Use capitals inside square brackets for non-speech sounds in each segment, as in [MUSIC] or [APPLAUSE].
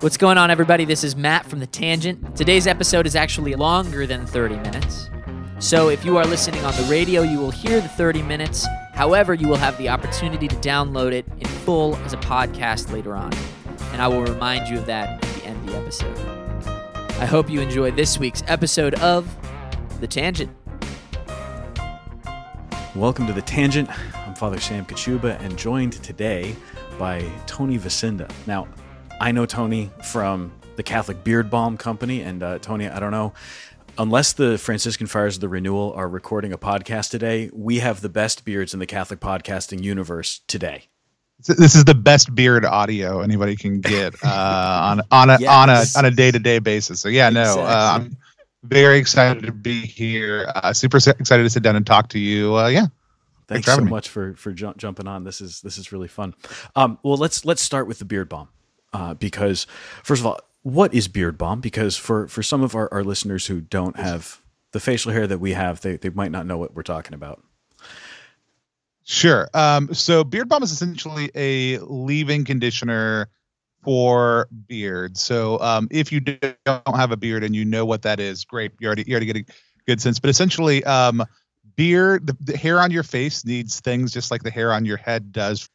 What's going on, everybody? This is Matt from The Tangent. Today's episode is actually longer than 30 minutes. So if you are listening on the radio, you will hear the 30 minutes. However, you will have the opportunity to download it in full as a podcast later on. And I will remind you of that at the end of the episode. I hope you enjoy this week's episode of The Tangent. Welcome to The Tangent. I'm Father Sam Kachuba and joined today by Tony Vasinda. Now, I know Tony from the Catholic Beard Balm Company. And uh, Tony, I don't know, unless the Franciscan Friars of the Renewal are recording a podcast today, we have the best beards in the Catholic podcasting universe today. This is the best beard audio anybody can get uh, [LAUGHS] on on a yes. on a on a day to day basis. So yeah, no, exactly. uh, I'm very excited to be here. Uh, super excited to sit down and talk to you. Uh, yeah, thanks, thanks so me. much for for ju- jumping on. This is this is really fun. Um, well, let's let's start with the beard balm uh, because first of all, what is beard balm? Because for for some of our, our listeners who don't have the facial hair that we have, they they might not know what we're talking about. Sure. Um, so beard balm is essentially a leave-in conditioner for beard. So um, if you don't have a beard and you know what that is, great. You already you already get a good sense. But essentially, um, beard the, the hair on your face needs things just like the hair on your head does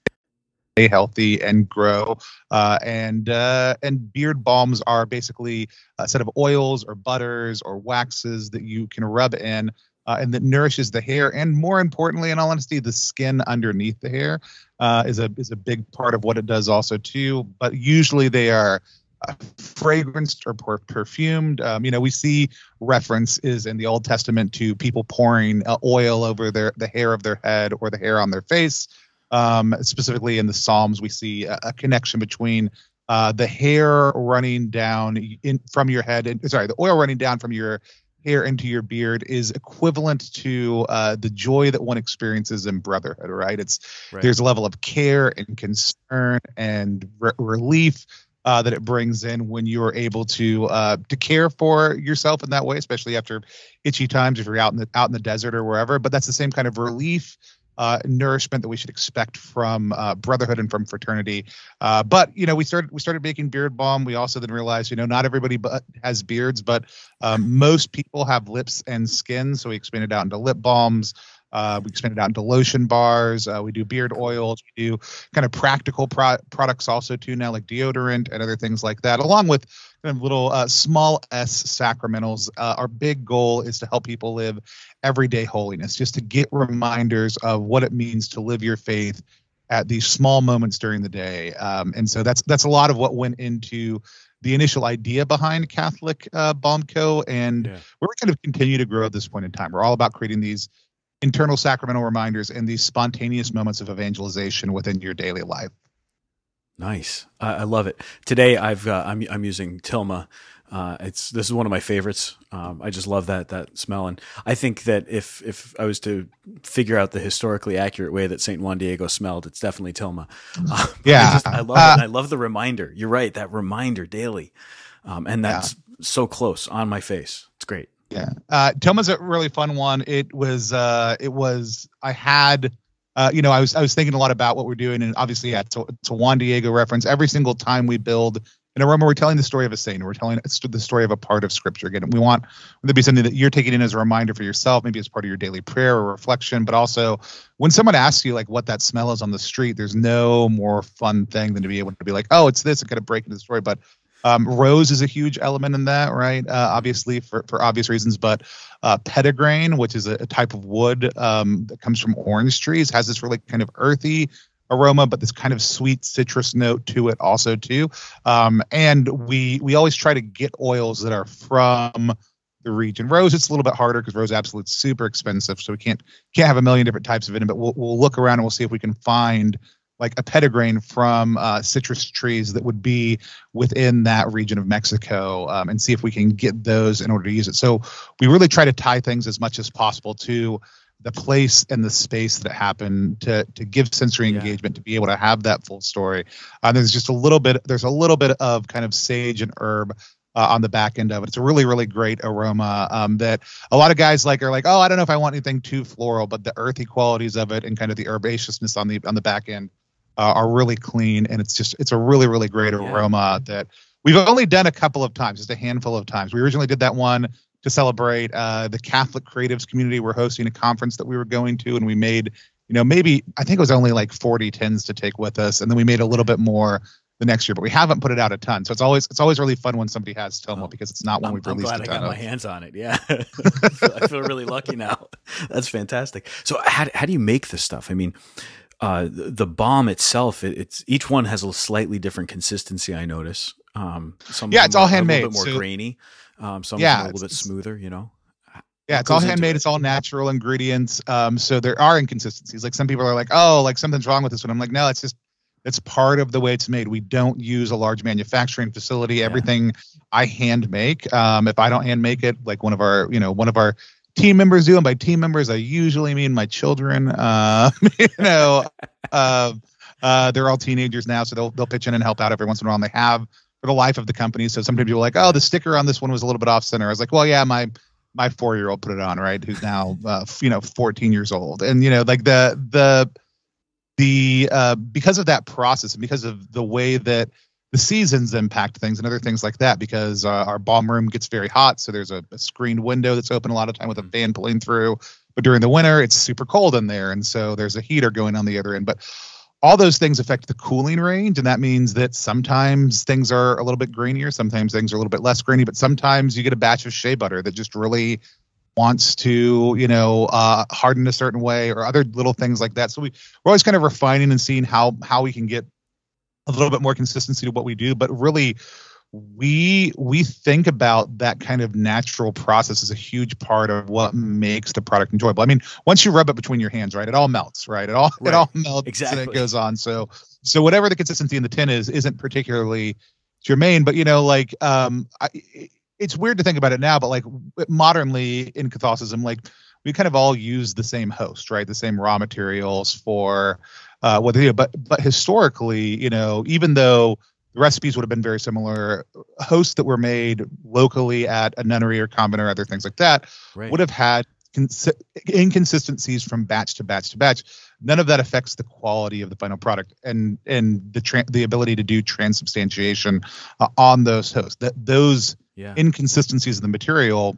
stay healthy and grow. Uh, and uh, and beard balms are basically a set of oils or butters or waxes that you can rub in. Uh, and that nourishes the hair, and more importantly, in all honesty, the skin underneath the hair uh, is a is a big part of what it does also too. But usually they are uh, fragranced or per- perfumed. Um, you know, we see references in the Old Testament to people pouring uh, oil over their the hair of their head or the hair on their face. Um, specifically in the Psalms, we see a, a connection between uh, the hair running down in, from your head, and, sorry, the oil running down from your hair into your beard is equivalent to uh, the joy that one experiences in brotherhood. Right? It's right. there's a level of care and concern and re- relief uh, that it brings in when you are able to uh, to care for yourself in that way, especially after itchy times if you're out in the out in the desert or wherever. But that's the same kind of relief uh, nourishment that we should expect from uh, brotherhood and from fraternity. Uh, but you know, we started we started making beard balm. We also then realized, you know, not everybody but has beards, but um, most people have lips and skin. So we expanded out into lip balms. Uh, we expanded out into lotion bars. Uh, we do beard oils. We do kind of practical pro- products also too now, like deodorant and other things like that, along with kind of little uh, small s sacramentals. Uh, our big goal is to help people live everyday holiness, just to get reminders of what it means to live your faith at these small moments during the day. Um, and so that's that's a lot of what went into the initial idea behind Catholic uh, Balm Co. And yeah. we're going to continue to grow at this point in time. We're all about creating these internal sacramental reminders and these spontaneous moments of evangelization within your daily life. Nice, I, I love it. Today, I've uh, I'm I'm using Tilma. Uh, it's this is one of my favorites. Um, I just love that that smell, and I think that if if I was to figure out the historically accurate way that Saint Juan Diego smelled, it's definitely Tilma. [LAUGHS] Uh, yeah, I, just, I love uh, it. I love the reminder. You're right, that reminder daily, um, and that's yeah. so close on my face. It's great. Yeah. Uh, Tilma's a really fun one. It was, uh, it was, I had, uh, you know, I was, I was thinking a lot about what we're doing and obviously, yeah, it's a, a Juan Diego reference. Every single time we build an aroma, we're telling the story of a saint. We're telling the story of a part of scripture. Again, we want there to be something that you're taking in as a reminder for yourself, maybe as part of your daily prayer or reflection, but also when someone asks you like what that smell is on the street, there's no more fun thing than to be able to be like, oh, it's this and kind of break into the story. But um, rose is a huge element in that, right? Uh, obviously, for, for obvious reasons, but uh, which is a, a type of wood um, that comes from orange trees, has this really kind of earthy aroma, but this kind of sweet citrus note to it also too. Um, and we we always try to get oils that are from the region. Rose, it's a little bit harder because rose absolute's super expensive, so we can't can't have a million different types of it. But we'll we'll look around and we'll see if we can find like a petitgrain from uh, citrus trees that would be within that region of Mexico um, and see if we can get those in order to use it. So we really try to tie things as much as possible to the place and the space that it happened to to give sensory yeah. engagement to be able to have that full story. Uh, there's just a little bit there's a little bit of kind of sage and herb uh, on the back end of it. It's a really, really great aroma um, that a lot of guys like are like, oh, I don't know if I want anything too floral, but the earthy qualities of it and kind of the herbaceousness on the on the back end uh, are really clean, and it's just it's a really really great aroma yeah. that we've only done a couple of times, just a handful of times. We originally did that one to celebrate uh, the Catholic creatives community. We're hosting a conference that we were going to, and we made, you know, maybe I think it was only like 40 tins to take with us, and then we made a little bit more the next year, but we haven't put it out a ton. So it's always it's always really fun when somebody has Tilma oh, because it's not one I'm, we've released. I'm glad I got of. my hands on it. Yeah, [LAUGHS] [LAUGHS] I feel really lucky now. That's fantastic. So how how do you make this stuff? I mean, uh, the, balm itself, it, it's each one has a slightly different consistency. I notice. Um, some yeah, it's all handmade. A little bit more so, grainy. Um, some yeah, a little bit smoother. You know. Yeah, it's all handmade. It? It's all natural ingredients. Um, so there are inconsistencies. Like some people are like, "Oh, like something's wrong with this one." I'm like, "No, it's just it's part of the way it's made. We don't use a large manufacturing facility. Yeah. Everything I hand make. Um, if I don't hand make it, like one of our, you know, one of our team members do, and by team members, I usually mean my children. Uh, [LAUGHS] you know, uh, uh, they're all teenagers now, so they'll they'll pitch in and help out every once in a while. And they have for the life of the company. So sometimes you're like, oh, the sticker on this one was a little bit off center. I was like, well, yeah, my my four year old put it on, right? Who's now uh, you know 14 years old, and you know, like the the the uh, because of that process and because of the way that the seasons impact things and other things like that because uh, our balm room gets very hot. So there's a, a, screened window that's open a lot of time with a mm-hmm. fan pulling through. But during the winter it's super cold in there. And so there's a heater going on the other end. But all those things affect the cooling range. And that means that sometimes things are a little bit grainier sometimes things are a little bit less grainy but sometimes you get a batch of shea butter that just really wants to, you know, uh, harden a certain way or other little things like that. So we, we're always kind of refining and seeing how how we can get a little bit more consistency to what we do. But really, we we think about that kind of natural process as a huge part of what makes the product enjoyable. I mean, once you rub it between your hands, right, it all melts, right? It all right. it all melts exactly. and it goes on. So so whatever the consistency in the tin is isn't particularly germane, but you know, like um, I, it's weird to think about it now, but like modernly in Catholicism, like we kind of all use the same host, right? The same raw materials for uh, what they do. But but historically, you know, even though the recipes would have been very similar, hosts that were made locally at a nunnery or convent or other things like that right. would have had cons- inconsistencies from batch to batch to batch. None of that affects the quality of the final product and and the tra- the ability to do transubstantiation uh, on those hosts. That those yeah. inconsistencies of the material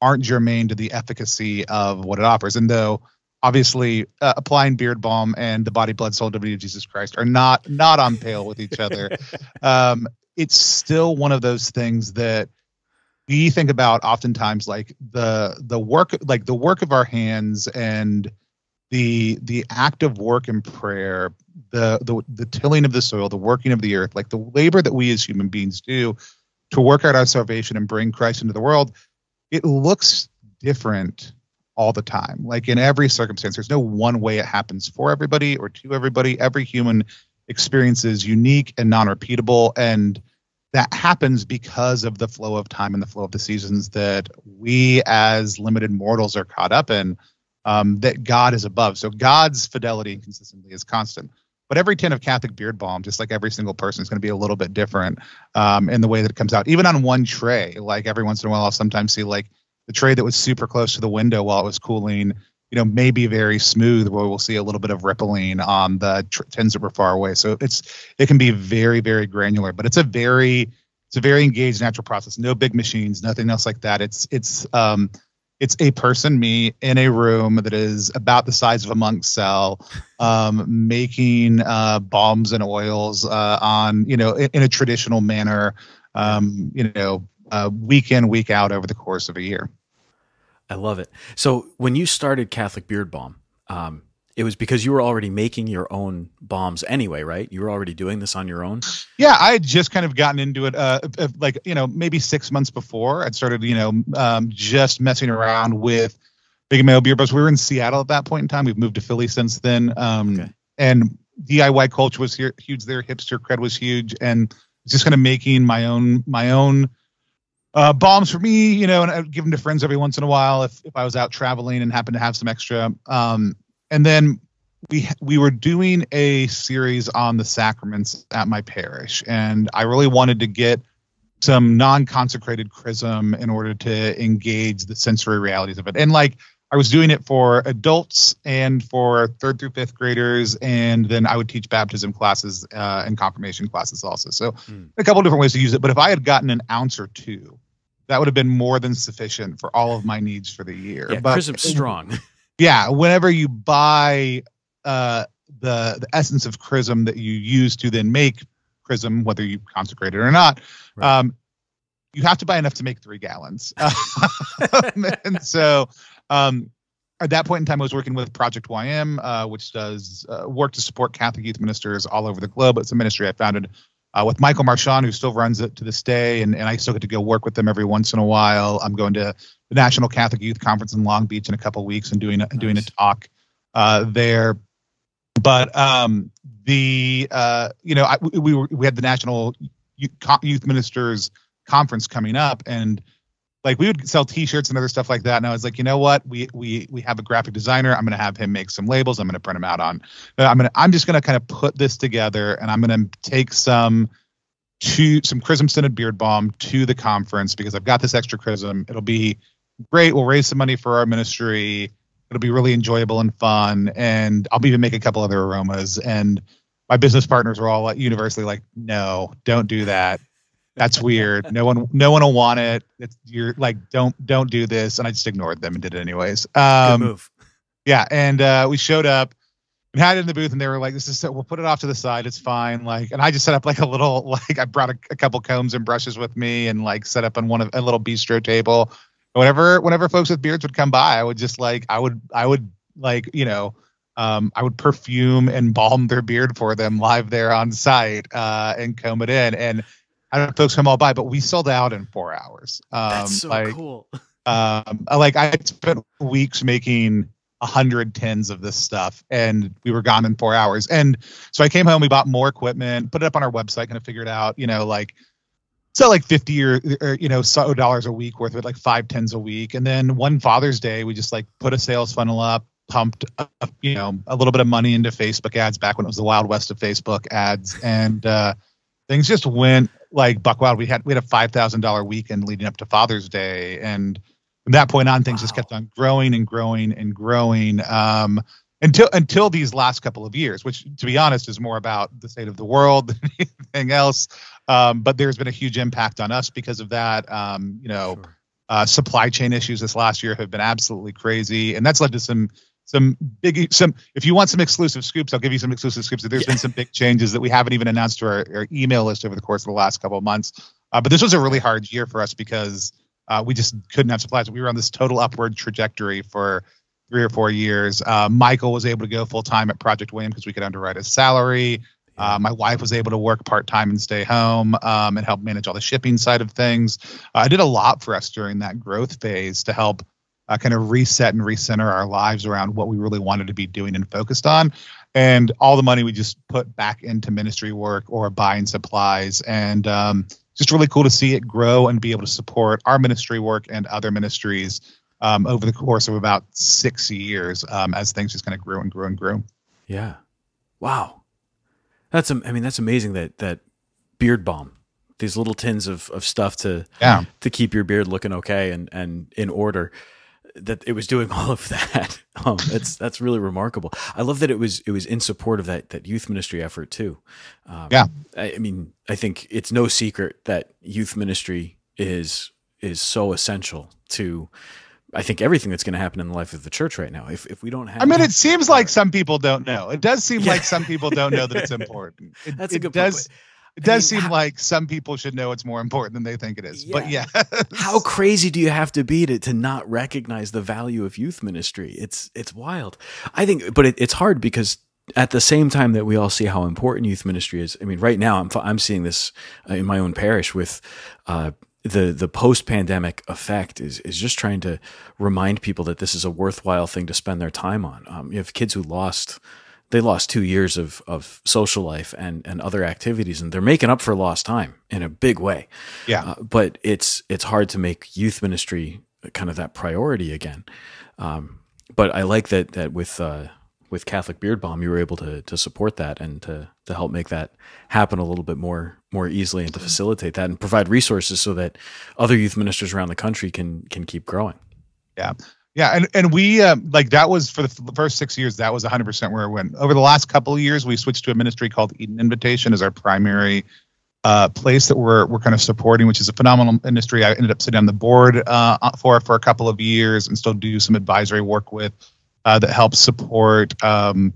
aren't germane to the efficacy of what it offers. And though obviously uh, applying beard balm and the body, blood, soul, divinity of Jesus Christ are not not on pale with each other, [LAUGHS] um, it's still one of those things that we think about oftentimes like the the work like the work of our hands and the the act of work and prayer the the the tilling of the soil the working of the earth like the labor that we as human beings do to work out our salvation and bring Christ into the world, it looks different all the time. Like in every circumstance, there's no one way it happens for everybody or to everybody. Every human experience is unique and non repeatable. And that happens because of the flow of time and the flow of the seasons that we as limited mortals are caught up in, um, that God is above. So God's fidelity and consistency is constant. But every tin of Catholic beard balm, just like every single person, is going to be a little bit different um, in the way that it comes out. Even on one tray, like every once in a while, I'll sometimes see like the tray that was super close to the window while it was cooling, you know, maybe very smooth, where we'll see a little bit of rippling on the tr- tins that were far away. So it's it can be very very granular, but it's a very it's a very engaged natural process. No big machines, nothing else like that. It's it's um, it's a person, me, in a room that is about the size of a monk's cell, um, making uh, balms and oils uh, on, you know, in, in a traditional manner, um, you know, uh, week in, week out over the course of a year. I love it. So when you started Catholic Beard Balm, um, it was because you were already making your own balms anyway, right? You were already doing this on your own. Yeah, I had just kind of gotten into it, uh, like you know, maybe six months before. I'd started, you know, um, just messing around with big male beer bombs. We were in Seattle at that point in time. We've moved to Philly since then, um, okay. and DIY culture was here, huge there. Hipster cred was huge, and just kind of making my own my own uh, balms for me, you know, and I'd give them to friends every once in a while if if I was out traveling and happened to have some extra. Um, and then we we were doing a series on the sacraments at my parish, and I really wanted to get some non-consecrated chrism in order to engage the sensory realities of it. And like I was doing it for adults and for third through fifth graders, and then I would teach baptism classes uh, and confirmation classes also. So mm. a couple different ways to use it. But if I had gotten an ounce or two, that would have been more than sufficient for all of my needs for the year. Yeah, but, Chrism's strong. [LAUGHS] Yeah, whenever you buy uh, the the essence of chrism that you use to then make chrism, whether you consecrate it or not, right. um, you have to buy enough to make three gallons. [LAUGHS] and so um, at that point in time, I was working with Project YM, uh, which does uh, work to support Catholic youth ministers all over the globe. It's a ministry I founded uh, with Michael Marchand, who still runs it to this day, and, and I still get to go work with them every once in a while. I'm going to the National Catholic Youth Conference in Long Beach in a couple weeks and doing a, nice. doing a talk uh, there. But um, the uh, you know I, we were, we had the National Youth Ministers Conference coming up, and like we would sell T-shirts and other stuff like that. And I was like, you know what? We we we have a graphic designer. I'm going to have him make some labels. I'm going to print them out on. Uh, I'm going to I'm just going to kind of put this together, and I'm going to take some to some chrism scented beard balm to the conference because I've got this extra chrism. It'll be great. We'll raise some money for our ministry. It'll be really enjoyable and fun, and I'll even make a couple other aromas. And my business partners were all universally like, no, don't do that that's weird. No one, no one will want it. It's, you're like, don't, don't do this. And I just ignored them and did it anyways. Um, Good move. Yeah, and uh, we showed up and had it in the booth, and they were like, "This is so, we'll put it off to the side. It's fine." Like, and I just set up like a little, [LAUGHS] like I brought a, a couple combs and brushes with me, and like set up on one of a little bistro table. Whenever, whenever folks with beards would come by, I would just like, I would, I would like, you know, um, I would perfume and balm their beard for them live there on site uh, and comb it in. And I don't know if folks come all by, but we sold out in four hours. Um, That's so like, cool. um, like I spent weeks making a hundred tins of this stuff, and we were gone in four hours. And so I came home, we bought more equipment, put it up on our website, kind of figured out, you know, like sell like 50 or, or, you know so dollars a week worth of it like five tens a week and then one father's day we just like put a sales funnel up pumped uh, you know a little bit of money into facebook ads back when it was the wild west of facebook ads and uh, things just went like buck wild. We had we had a five thousand dollar weekend leading up to Father's Day, and from that point on, things wow. just kept on growing and growing and growing. Um, until until these last couple of years, which to be honest is more about the state of the world than [LAUGHS] anything else. Um, but there's been a huge impact on us because of that. Um, you know, sure. uh, supply chain issues this last year have been absolutely crazy, and that's led to some some big some if you want some exclusive scoops i'll give you some exclusive scoops. There's yeah. been some big changes that we haven't even announced to our, our email list over the course of the last couple of months. Uh, but this was a really hard year for us because uh, we just couldn't have supplies. We were on this total upward trajectory for three or four years. Uh, michael was able to go full time at Project YM because we could underwrite his salary. Uh, my wife was able to work part time and stay home um, and help manage all the shipping side of things. Uh, I did a lot for us during that growth phase to help uh, kind of reset and recenter our lives around what we really wanted to be doing and focused on. And all the money we just put back into ministry work or buying supplies. And um, just really cool to see it grow and be able to support our ministry work and other ministries um, over the course of about six years um, as things just kind of grew and grew and grew. Yeah. Wow. That's, I mean, that's amazing that, that beard balm these little tins of, of stuff to yeah. to keep your beard looking okay and, and in order that it was doing [LAUGHS] all of that. Um, that's that's really remarkable. I love that it was it was in support of that that youth ministry effort too. Um, yeah, I, I, mean, I think it's no secret that youth ministry is is so essential to. I think everything that's going to happen in the life of the church right now. If if we don't have, I mean, it seems like some people don't know. It does seem yeah. like some people don't know that it's [LAUGHS] important. It, that's a good it does, point. It does I mean, seem like some people should know it's more important than they think it is. Yeah. But yeah. how crazy do you have to be to, to not recognize the value of youth ministry? It's it's wild. I think but it, it's hard because at the same time that we all see how important youth ministry is. I mean, right now I'm I'm seeing this uh, in my own parish with uh, the the post pandemic effect is is just trying to remind people that this is a worthwhile thing to spend their time on. Um, you have kids who lost they lost two years of, of social life and, and other activities and they're making up for lost time in a big way. Yeah. Uh, but it's, it's hard to make youth ministry kind of that priority again. Um, but I like that, that with, uh, with Catholic Beard Balm, you were able to, to support that and to, to help make that happen a little bit more, more easily and to facilitate that and provide resources so that other youth ministers around the country can, can keep growing. Yeah Yeah, and and we uh, like that was for the first six years. That was 100 percent where it went. Over the last couple of years, we switched to a ministry called Eden Invitation as our primary uh, place that we're we're kind of supporting, which is a phenomenal industry. I ended up sitting on the board uh, for for a couple of years and still do some advisory work with uh, that helps support um,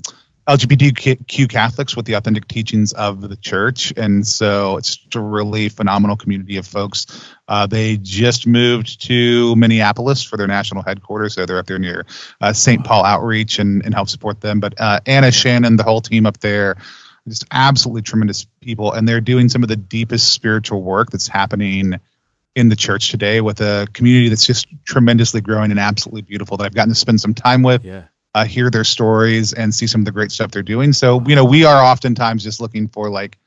LGBTQ Catholics with the authentic teachings of the church. And so it's just a really phenomenal community of folks. Uh, they just moved to Minneapolis for their national headquarters. So they're up there near uh, St. Paul Outreach and, and help support them. But uh, Anna, Shannon, the whole team up there, just absolutely tremendous people. And they're doing some of the deepest spiritual work that's happening in the church today with a community that's just tremendously growing and absolutely beautiful that I've gotten to spend some time with Yeah. Uh, hear their stories and see some of the great stuff they're doing. So, you know, we are oftentimes just looking for like,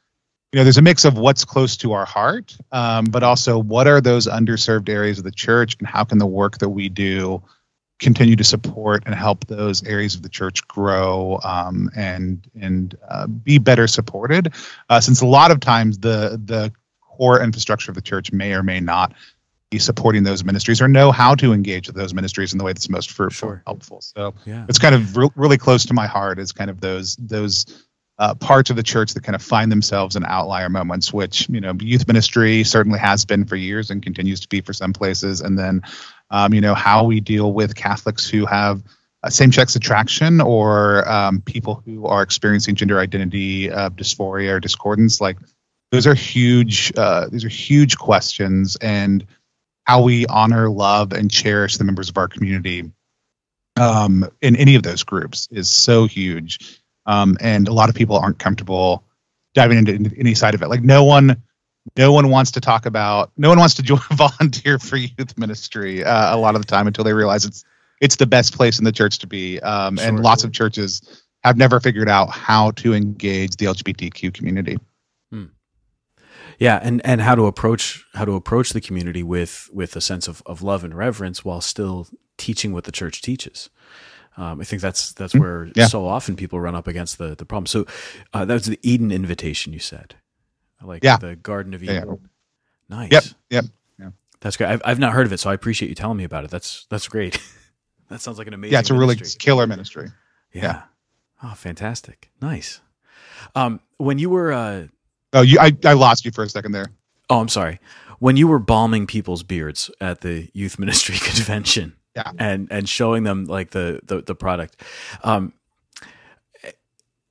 you know, there's a mix of what's close to our heart, um, but also what are those underserved areas of the church and how can the work that we do continue to support and help those areas of the church grow um, and and uh, be better supported. Uh, since a lot of times the the core infrastructure of the church may or may not supporting those ministries or know how to engage with those ministries in the way that's most fruitful Sure. helpful. So Yeah. it's kind of re- really close to my heart is kind of those those uh, parts of the church that kind of find themselves in outlier moments, which you know youth ministry certainly has been for years and continues to be for some places, and then um, you know how we deal with Catholics who have uh, same-sex attraction or um, people who are experiencing gender identity uh, dysphoria or discordance, like those are huge. Uh, these are huge questions, and how we honor, love, and cherish the members of our community um, in any of those groups is so huge. Um, and a lot of people aren't comfortable diving into, any side of it. Like no one, no one wants to talk about, no one wants to [LAUGHS] join volunteer for youth ministry uh, a lot of the time until they realize it's it's the best place in the church to be. Um, and Sure. lots of churches have never figured out how to engage the LGBTQ community. Yeah, and and how to approach how to approach the community with with a sense of, of love and reverence while still teaching what the church teaches. Um, I think that's that's where yeah. so often people run up against the the problem. So uh, that was the Eden invitation you said, I like Yeah. the Garden of Yeah, Eden. Nice. Yep, yep. That's great. I've, I've not heard of it, so I appreciate you telling me about it. That's that's great. [LAUGHS] that sounds like an amazing. Yeah, it's a really killer ministry. yeah. yeah. Oh, fantastic. Nice. Um, when you were uh, Oh, you, I, I lost you for a second there. Oh, I'm sorry. When you were balming people's beards at the youth ministry [LAUGHS] convention, Yeah. and and showing them like the the, the product, um,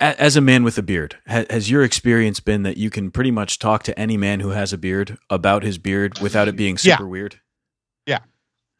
as a man with a beard, has your experience been that you can pretty much talk to any man who has a beard about his beard without it being Yeah. super weird?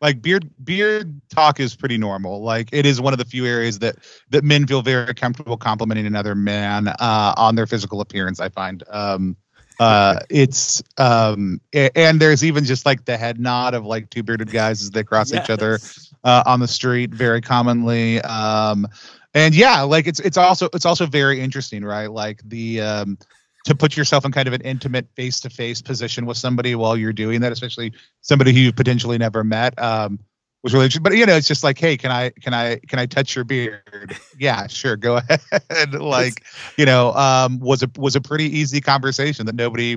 Like beard beard talk is pretty normal. Like it is one of the few areas that that men feel very comfortable complimenting another man uh on their physical appearance i find. Um uh [LAUGHS] it's um and there's even just like the head nod of like two bearded guys as they cross each other uh, on the street very commonly. Um and yeah like it's it's also it's also very interesting right? Like the um to put yourself in kind of an intimate face-to-face position with somebody while you're doing that especially somebody who you potentially never met um was really interesting but you know it's just like hey can i can i can i touch your beard yeah sure go [LAUGHS] ahead like you know um was a was a pretty easy conversation that nobody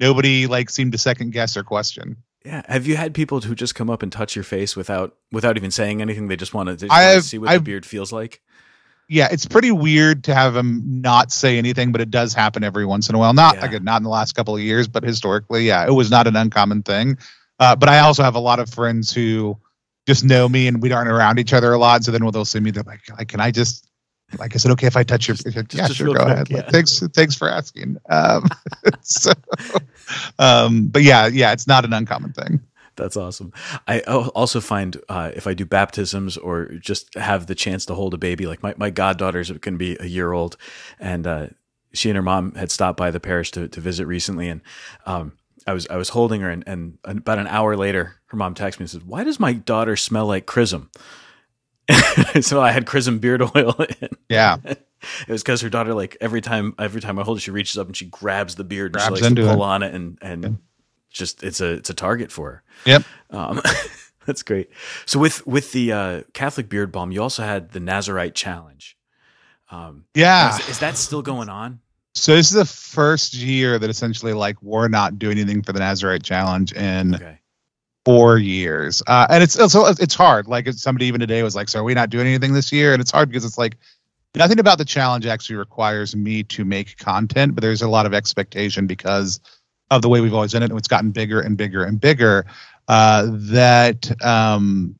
nobody like seemed to second guess or question Yeah. Have you had people who just come up and touch your face without without even saying anything? They just want to, I've, see what I've- the beard feels like. Yeah, it's pretty weird to have him not say anything, but it does happen every once in a while. Not Yeah. again, not in the last couple of years, but historically, yeah, it was not an uncommon thing. Uh, but I also have a lot of friends who just know me and we aren't around each other a lot. So then when they'll see me, they're like, can I just like I said, okay if I touch your yeah, just sure, go quick, ahead. yeah. Like, thanks thanks for asking. Um [LAUGHS] so [LAUGHS] um but yeah, yeah, it's not an uncommon thing. That's awesome. I also find uh, if I do baptisms or just have the chance to hold a baby, like my, my goddaughter's going to be a year old, and uh, she and her mom had stopped by the parish to, to visit recently, and um, I was I was holding her, and, and about an hour later, her mom texted me and said, "Why does my daughter smell like chrism?" [LAUGHS] so I had chrism beard [LAUGHS] oil. in. Yeah. [LAUGHS] It was because her daughter, like every time, every time I hold it, she reaches up and she grabs the beard, and she Grabs likes to pull it. on it, and and just it's a it's a target for her. Yep. Um, [LAUGHS] that's great. So with with the uh, Catholic beard balm, you also had the Nazarite challenge. Um, Yeah. is, is that still going on? So this is the first year that essentially like we're not doing anything for the Nazarite challenge in Okay. four years. Uh, and it's, it's it's hard. Like somebody even today was like, "So are we not doing anything this year?" And it's hard because it's like nothing about the challenge actually requires me to make content, but there's a lot of expectation because of the way we've always done it, and it's gotten bigger and bigger and bigger. Uh, that um,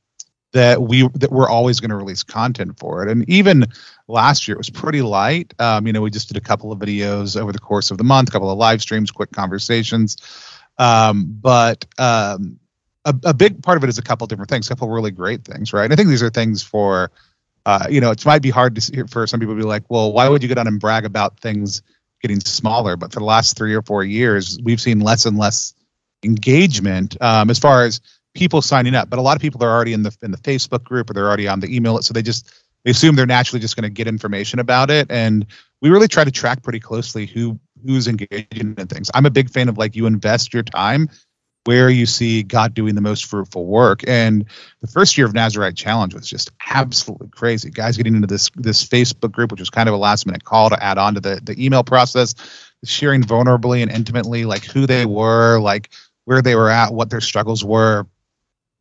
that we that we're always going to release content for it, and even last year it was pretty light. Um, you know, we just did a couple of videos over the course of the month, a couple of live streams, quick conversations. Um, but um, a, a big part of it is a couple different things, a couple really great things, right? And I think these are things for, uh, you know, it might be hard to see, for some people to be like, well, why would you get on and brag about things getting smaller? But for the last three or four years, we've seen less and less engagement um, as far as people signing up. But a lot of people are already in the in the Facebook group or they're already on the email, so they just they assume they're naturally just going to get information about it. And we really try to track pretty closely who who's engaging in things. I'm a big fan of like you invest your time where you see God doing the most fruitful work. And the first year of Nazarite Challenge was just absolutely crazy. Guys getting into this this Facebook group, which was kind of a last minute call to add on to the the email process, sharing vulnerably and intimately like who they were, like where they were at, what their struggles were.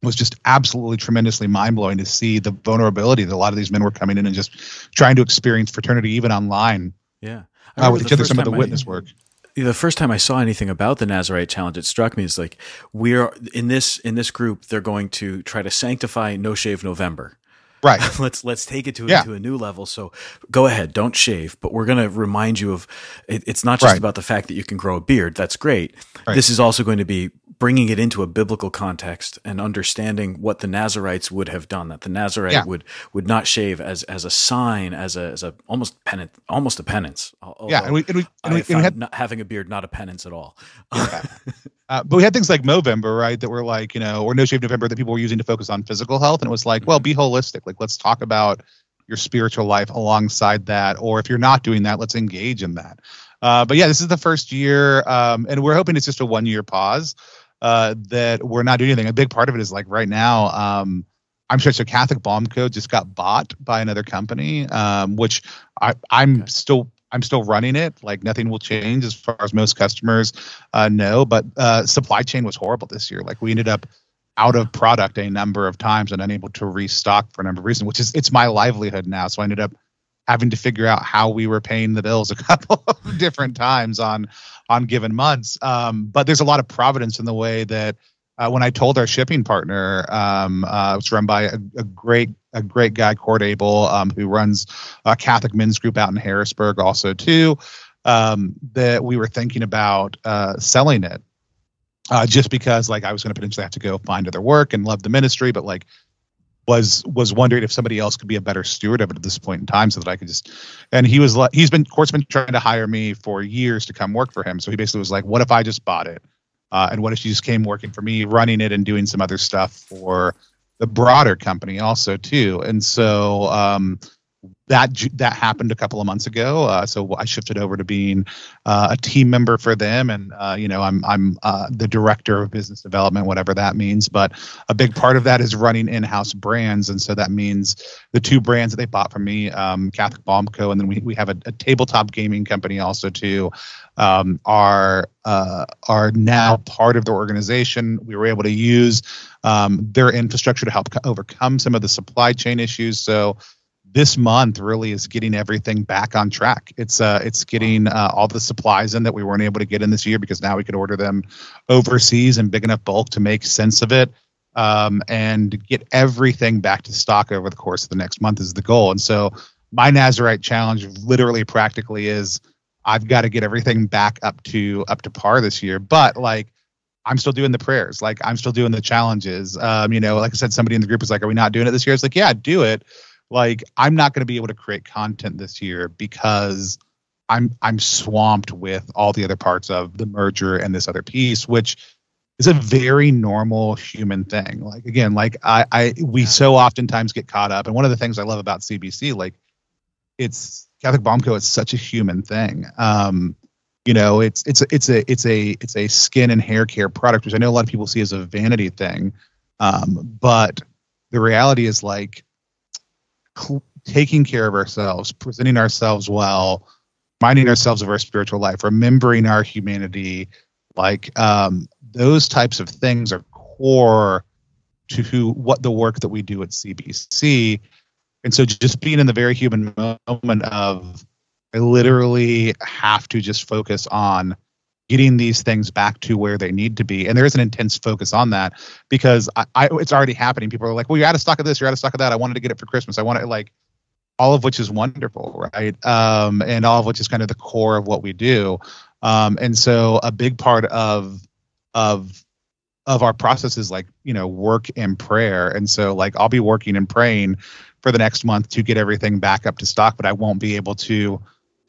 Was just absolutely tremendously mind blowing to see the vulnerability that a lot of these men were coming in and just trying to experience fraternity even online. Yeah, uh, with each other, some of the witness I, work the first time I saw anything about the Nazarite challenge, it struck me as like we're in this in this group. They're going to try to sanctify No Shave November. Right. [LAUGHS] let's let's take it to yeah. to a new level. So go ahead, don't shave, but we're going to remind you of it, it's not just right. about the fact that you can grow a beard. That's great. Right. This is also going to be bringing it into a biblical context and understanding what the Nazarites would have done. That the Nazarite yeah. would would not shave as as a sign, as a as a almost penance, almost a penance. Yeah, and we, and we, and we, and we had, not, having a beard not a penance at all. Yeah. [LAUGHS] uh, but we had things like Movember, right? That were like you know, or No Shave November that people were using to focus on physical health, and it was like, well, be holistic. Like let's talk about your spiritual life alongside that, or if you're not doing that, let's engage in that. Uh, but yeah, this is the first year, um, and we're hoping it's just a one year pause uh, that we're not doing anything. A big part of it is like right now, um, I'm sure so Catholic Balm Co just got bought by another company, um, which I, I'm okay. still I'm still running it. Like nothing will change as far as most customers uh, know. But uh, supply chain was horrible this year. Like we ended up out of product a number of times and unable to restock for a number of reasons. Which is it's my livelihood now. So I ended up having to figure out how we were paying the bills a couple [LAUGHS] of different times on on given months. Um, but there's a lot of providence in the way that uh, when I told our shipping partner, um, uh, it's run by a, a, great a great guy, Cord Abel, um, who runs a Catholic men's group out in Harrisburg, also too, um, that we were thinking about uh, selling it. Uh, just because like I was going to potentially have to go find other work and love the ministry, but like was was wondering if somebody else could be a better steward of it at this point in time so that I could just and he was like he's been Cord's been trying to hire me for years to come work for him. So he basically was like what if I just bought it? Uh, and what if she just came working for me running it and doing some other stuff for the broader company also too. And so um, that that happened a couple of months ago. Uh, so I shifted over to being uh, a team member for them, and uh, you know I'm I'm uh, the director of business development, whatever that means. But a big part of that is running in-house brands, and so that means the two brands that they bought from me, um, Catholic Balm Co, and then we we have a, a tabletop gaming company also too. Um, are uh, are now part of the organization. We were able to use um, their infrastructure to help overcome some of the supply chain issues. So this month really is getting everything back on track. It's uh, it's getting uh, all the supplies in that we weren't able to get in this year because now we could order them overseas in big enough bulk to make sense of it, um, and get everything back to stock over the course of the next month is the goal. And so my Nazarite challenge, literally, practically, is I've got to get everything back up to up to par this year. But like. I'm still doing the prayers. Like I'm still doing the challenges. Um, you know, like I said, somebody in the group was like, "Are we not doing it this year?" It's like, "Yeah, do it." Like i'm not going to be able to create content this year because i'm i'm swamped with all the other parts of the merger and this other piece which is a very normal human thing like again like i i we yeah. so oftentimes get caught up and one of the things i love about cbc like it's catholic Balm Co. it's such a human thing um you know it's it's it's a it's a it's a skin and hair care product which i know a lot of people see as a vanity thing um but the reality is like cl- taking care of ourselves, presenting ourselves well, minding ourselves of our spiritual life, remembering our humanity, like um, those types of things are core to who what the work that we do at CBC. And so just being in the very human moment of I literally have to just focus on getting these things back to where they need to be. And there is an intense focus on that because I, I, it's already happening. People are like, well, you're out of stock of this, you're out of stock of that. I wanted to get it for Christmas. I want it like all of which is wonderful, right? Um, and all of which is kind of the core of what we do. Um, and so a big part of of of our process is like you know work and prayer. And so like I'll be working and praying for the next month to get everything back up to stock, but I won't be able to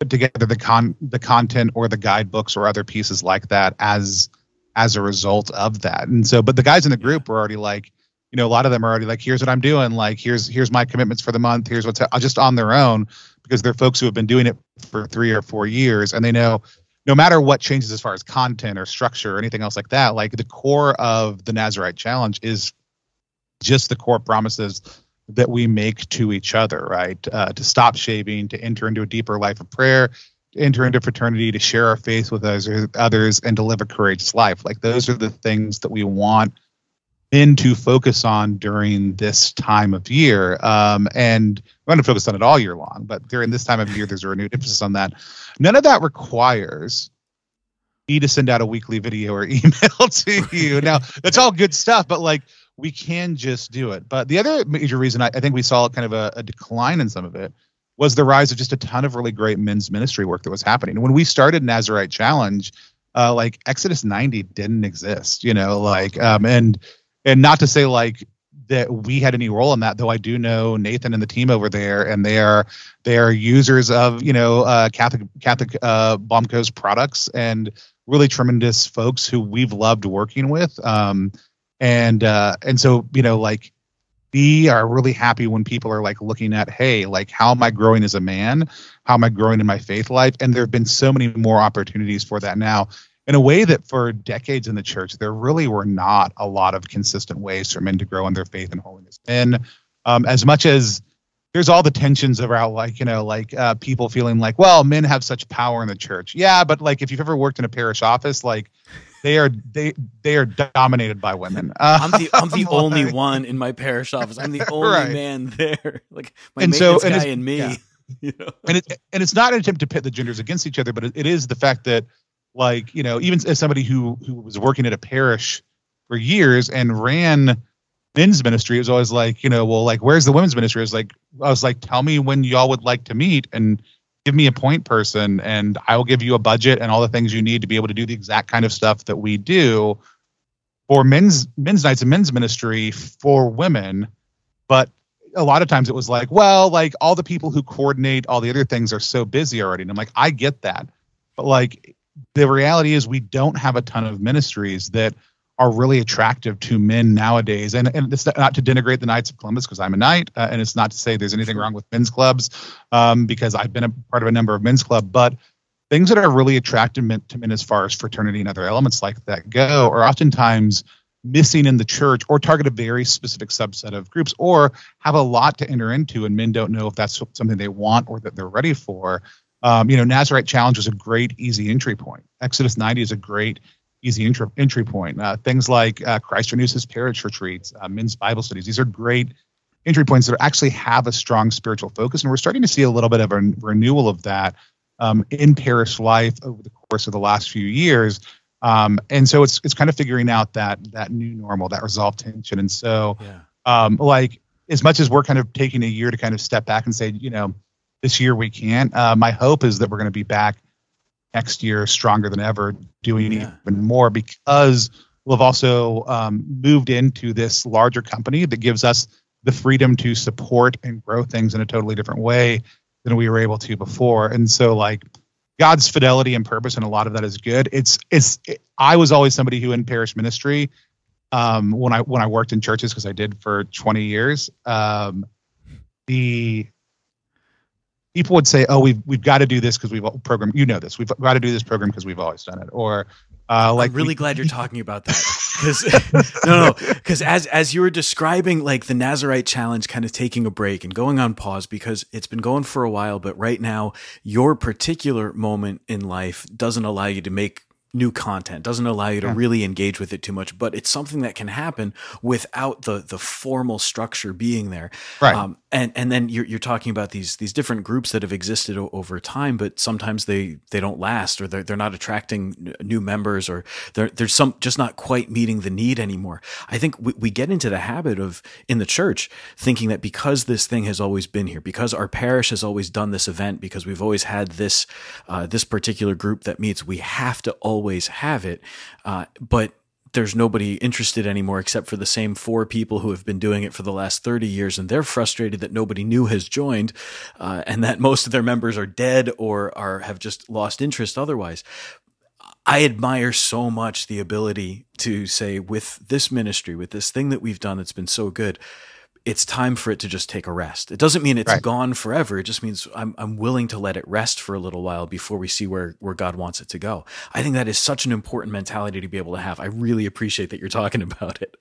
put together the con the content or the guidebooks or other pieces like that as as a result of that. And so, but the guys in the group were already like, you know, a lot of them are already like, here's what I'm doing. Like, here's here's my commitments for the month. Here's what's uh, just on their own because they're folks who have been doing it for three or four years, and they know no matter what changes as far as content or structure or anything else like that, like the core of the Nazarite Challenge is just the core promises that we make to each other, right? Uh, to stop shaving, to enter into a deeper life of prayer, to enter into fraternity, to share our faith with others, and to live a courageous life. Like those are the things that we want men to focus on during this time of year. Um, and we're going to focus on it all year long, but during this time of year, there's a renewed emphasis on that. None of that requires to send out a weekly video or [LAUGHS] email to you. Now, that's all good stuff, but like we can just do it. But the other major reason I, I think we saw kind of a, a, decline in some of it was the rise of just a ton of really great men's ministry work that was happening. When we started Nazarite Challenge, uh, like Exodus 90 didn't exist, you know, like um, and and not to say like that we had any role in that, though I do know Nathan and the team over there, and they are they are users of you know uh, Catholic Catholic uh, Balm Co's products and really tremendous folks who we've loved working with. Um, and uh, and so you know like we are really happy when people are like looking at hey like how am i growing as a man? How am i growing in my faith life? And there have been so many more opportunities for that now. In a way that for decades in the church there really were not a lot of consistent ways for men to grow in their faith and holiness. And um, as much as there's all the tensions around like you know like uh, people feeling like well men have such power in the church yeah but like if you've ever worked in a parish office like they are they they are dominated by women. Uh, I'm the I'm the [LAUGHS] only one in my parish office. I'm the [LAUGHS] only right. man there. [LAUGHS] Like my and so, and guy and me. Yeah. You know? And it and it's not an attempt to pit the genders against each other, but it, it is the fact that like you know even as somebody who who was working at a parish for years and ran men's ministry, it was always like you know well like where's the women's ministry? I was like I was like tell me when y'all would like to meet and give me a point person and I will give you a budget and all the things you need to be able to do the exact kind of stuff that we do for men's men's nights and men's ministry for women. But a lot of times it was like, well, like all the people who coordinate all the other things are so busy already. And I'm like, I get that. But like the reality is we don't have a ton of ministries that are really attractive to men nowadays. And, and it's not to denigrate the Knights of Columbus because I'm a knight, uh, and it's not to say there's anything wrong with men's clubs um, because I've been a part of a number of men's clubs. But things that are really attractive to men as far as fraternity and other elements like that go are oftentimes missing in the church or target a very specific subset of groups or have a lot to enter into and men don't know if that's something they want or that they're ready for. Um, you know, Nazarite Challenge is a great, easy entry point. Exodus 90 is a great easy entry, entry point. Uh, things like uh, Christ Renews His Parish retreats, uh, men's Bible studies. These are great entry points that actually have a strong spiritual focus, and we're starting to see a little bit of a renewal of that um, in parish life over the course of the last few years. Um, and so it's it's kind of figuring out that that new normal, that resolved tension. And so, yeah. um, like as much as we're kind of taking a year to kind of step back and say, you know, this year we can't. Uh, my hope is that we're going to be back next year stronger than ever, doing yeah. even more because we've also um, moved into this larger company that gives us the freedom to support and grow things in a totally different way than we were able to before. And so, like God's fidelity and purpose, and a lot of that is good. It's it's. It, I was always somebody who in parish ministry, um, when I when I worked in churches because I did for 20 years. Um, the people would say, "Oh, we've we've got to do this because we've program. You know this. We've got to do this program because we've always done it." Or uh, like, I'm really we, glad you're talking about that because [LAUGHS] no, no, because as as you were describing like the Nazarite challenge, kind of taking a break and going on pause because it's been going for a while, but right now your particular moment in life doesn't allow you to make new content doesn't allow you to Yeah. really engage with it too much but it's something that can happen without the the formal structure being there Right. um, and and then you're, you're talking about these these different groups that have existed o- over time but sometimes they they don't last or they're, they're not attracting n- new members or they're there's some just not quite meeting the need anymore. I think we, we get into the habit of in the church thinking that because this thing has always been here because our parish has always done this event because we've always had this uh, this particular group that meets we have to always have it. Uh, but there's nobody interested anymore except for the same four people who have been doing it for the last 30 years and they're frustrated that nobody new has joined uh, and that most of their members are dead or are have just lost interest otherwise. I admire so much the ability to say, with this ministry, with this thing that we've done that's been so good, it's time for it to just take a rest. It doesn't mean it's Right. gone forever. It just means I'm, I'm willing to let it rest for a little while before we see where, where God wants it to go. I think that is such an important mentality to be able to have. I really appreciate that you're talking [LAUGHS] about it.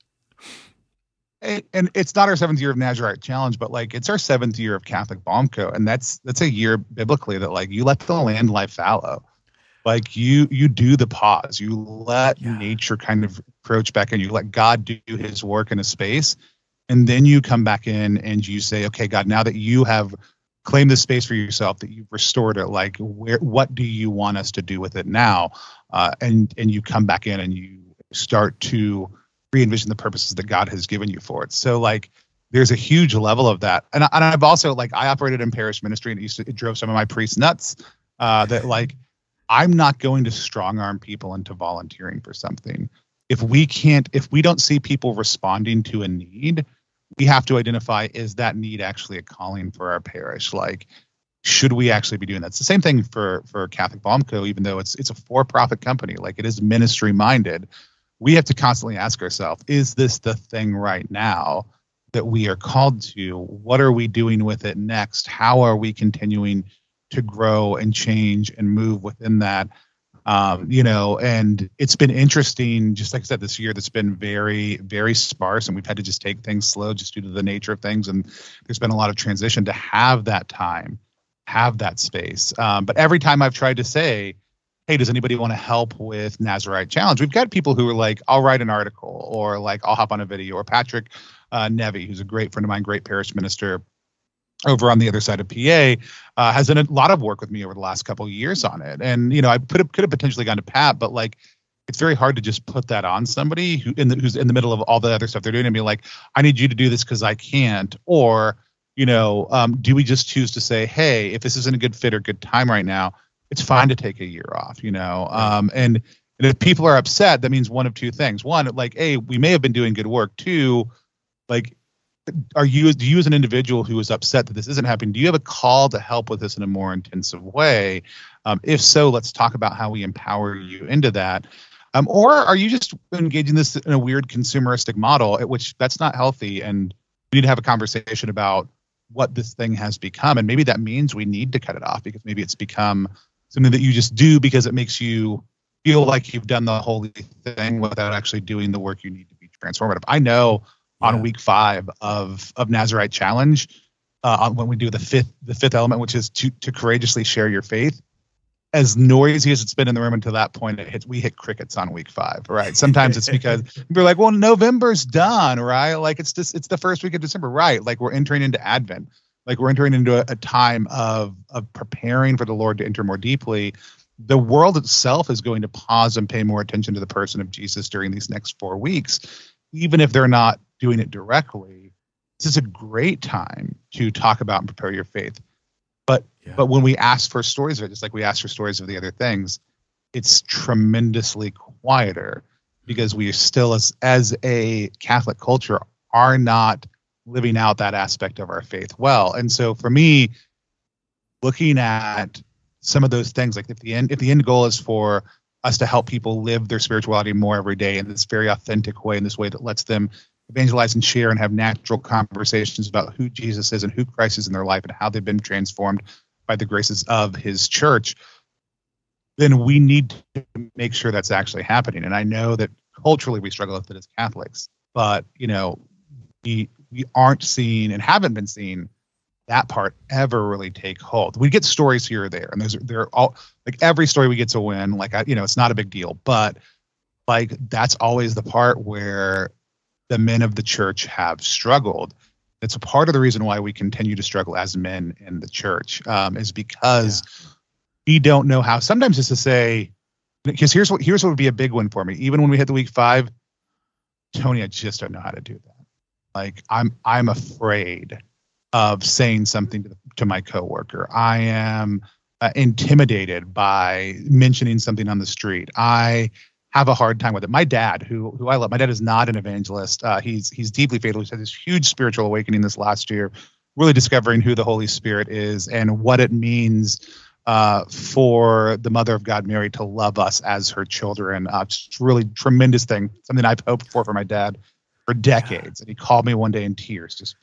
And- and it's not our seventh year of Nazarite Challenge, but like it's our seventh year of Catholic Balm Co, and that's that's a year biblically that like you let the land lie fallow, like you you do the pause, you let Yeah. nature kind of approach back and you let God do His work in a space, and then you come back in and you say, okay, God, now that you have claimed this space for yourself, that you've restored it, like where what do you want us to do with it now? Uh, and and you come back in and you start to re-envision the purposes that God has given you for it. So like there's a huge level of that. And, I, and I've also like I operated in parish ministry and it used to it drove some of my priests nuts uh, that like I'm not going to strong arm people into volunteering for something. If we can't if we don't see people responding to a need, we have to identify is that need actually a calling for our parish? Like should we actually be doing that? It's the same thing for for Catholic Balm Co, even though it's it's a for-profit company, like it is ministry minded we have to constantly ask ourselves is this the thing right now that we are called to? What are we doing with it next? How are we continuing to grow and change and move within that um, you know and it's been interesting just like i said this year that's been very very sparse and we've had to just take things slow just due to the nature of things and there's been a lot of transition to have that time have that space um, but every time i've tried to say hey, does anybody want to help with Nazarite Challenge? We've got people who are like, I'll write an article or like, I'll hop on a video or Patrick uh, Nevy, who's a great friend of mine, great parish minister over on the other side of PA, uh, has done a lot of work with me over the last couple of years on it. And, you know, I could have, could have potentially gone to Pat, but like, it's very hard to just put that on somebody who in the, who's in the middle of all the other stuff they're doing and be like, I need you to do this because I can't. Or, you know, um, do we just choose to say, hey, if this isn't a good fit or good time right now, it's fine to take a year off, you know. Um, and, and if people are upset, that means one of two things. One, like, hey, we may have been doing good work. Two, like, are you do you as an individual who is upset that this isn't happening? Do you have a call to help with this in a more intensive way? Um, if so, let's talk about how we empower you into that. Um, or are you just engaging this in a weird consumeristic model, at which that's not healthy, and we need to have a conversation about what this thing has become, and maybe that means we need to cut it off because maybe it's become something that you just do because it makes you feel like you've done the holy thing without actually doing the work you need to be transformative. I know on Yeah. week five of of Nazarite Challenge, uh, when we do the fifth the fifth element, which is to to courageously share your faith. As noisy as it's been in the room until that point, it hits, we hit crickets on week five, right? Sometimes it's because [LAUGHS] we're like, well, November's done, right? Like it's just it's the first week of December, right? Like we're entering into Advent, like we're entering into a, a time of of preparing for the Lord to enter more deeply. The world itself is going to pause and pay more attention to the person of Jesus during these next four weeks, even if they're not doing it directly. This is a great time to talk about and prepare your faith. But Yeah. but when we ask for stories of it, just like we ask for stories of the other things, it's tremendously quieter because we are still as as a Catholic culture are not living out that aspect of our faith well. And so for me, looking at some of those things, like if the end if the end goal is for us to help people live their spirituality more every day in this very authentic way, in this way that lets them evangelize and share and have natural conversations about who Jesus is and who Christ is in their life and how they've been transformed by the graces of his church, then we need to make sure that's actually happening. And I know that culturally we struggle with it as Catholics, but you know, we we aren't seeing and haven't been seeing that part ever really take hold. We get stories here or there, and there's they're all like every story we get to win. Like I, you know, it's not a big deal, but like that's always the part where the men of the church have struggled. It's a part of the reason why we continue to struggle as men in the church um, is because yeah. we don't know how. Sometimes it's to say, because here's what here's what would be a big one for me. Even when we hit the week five, Tony, I just don't know how to do that. Like I'm I'm afraid of saying something to, to my coworker. I am uh, intimidated by mentioning something on the street. I have a hard time with it. My dad, who who I love, my dad is not an evangelist. Uh, he's he's deeply faithful. He's had this huge spiritual awakening this last year, really discovering who the Holy Spirit is and what it means uh, for the Mother of God, Mary, to love us as her children. Uh, just really tremendous thing. Something I've hoped for for my dad for decades. And he called me one day in tears, just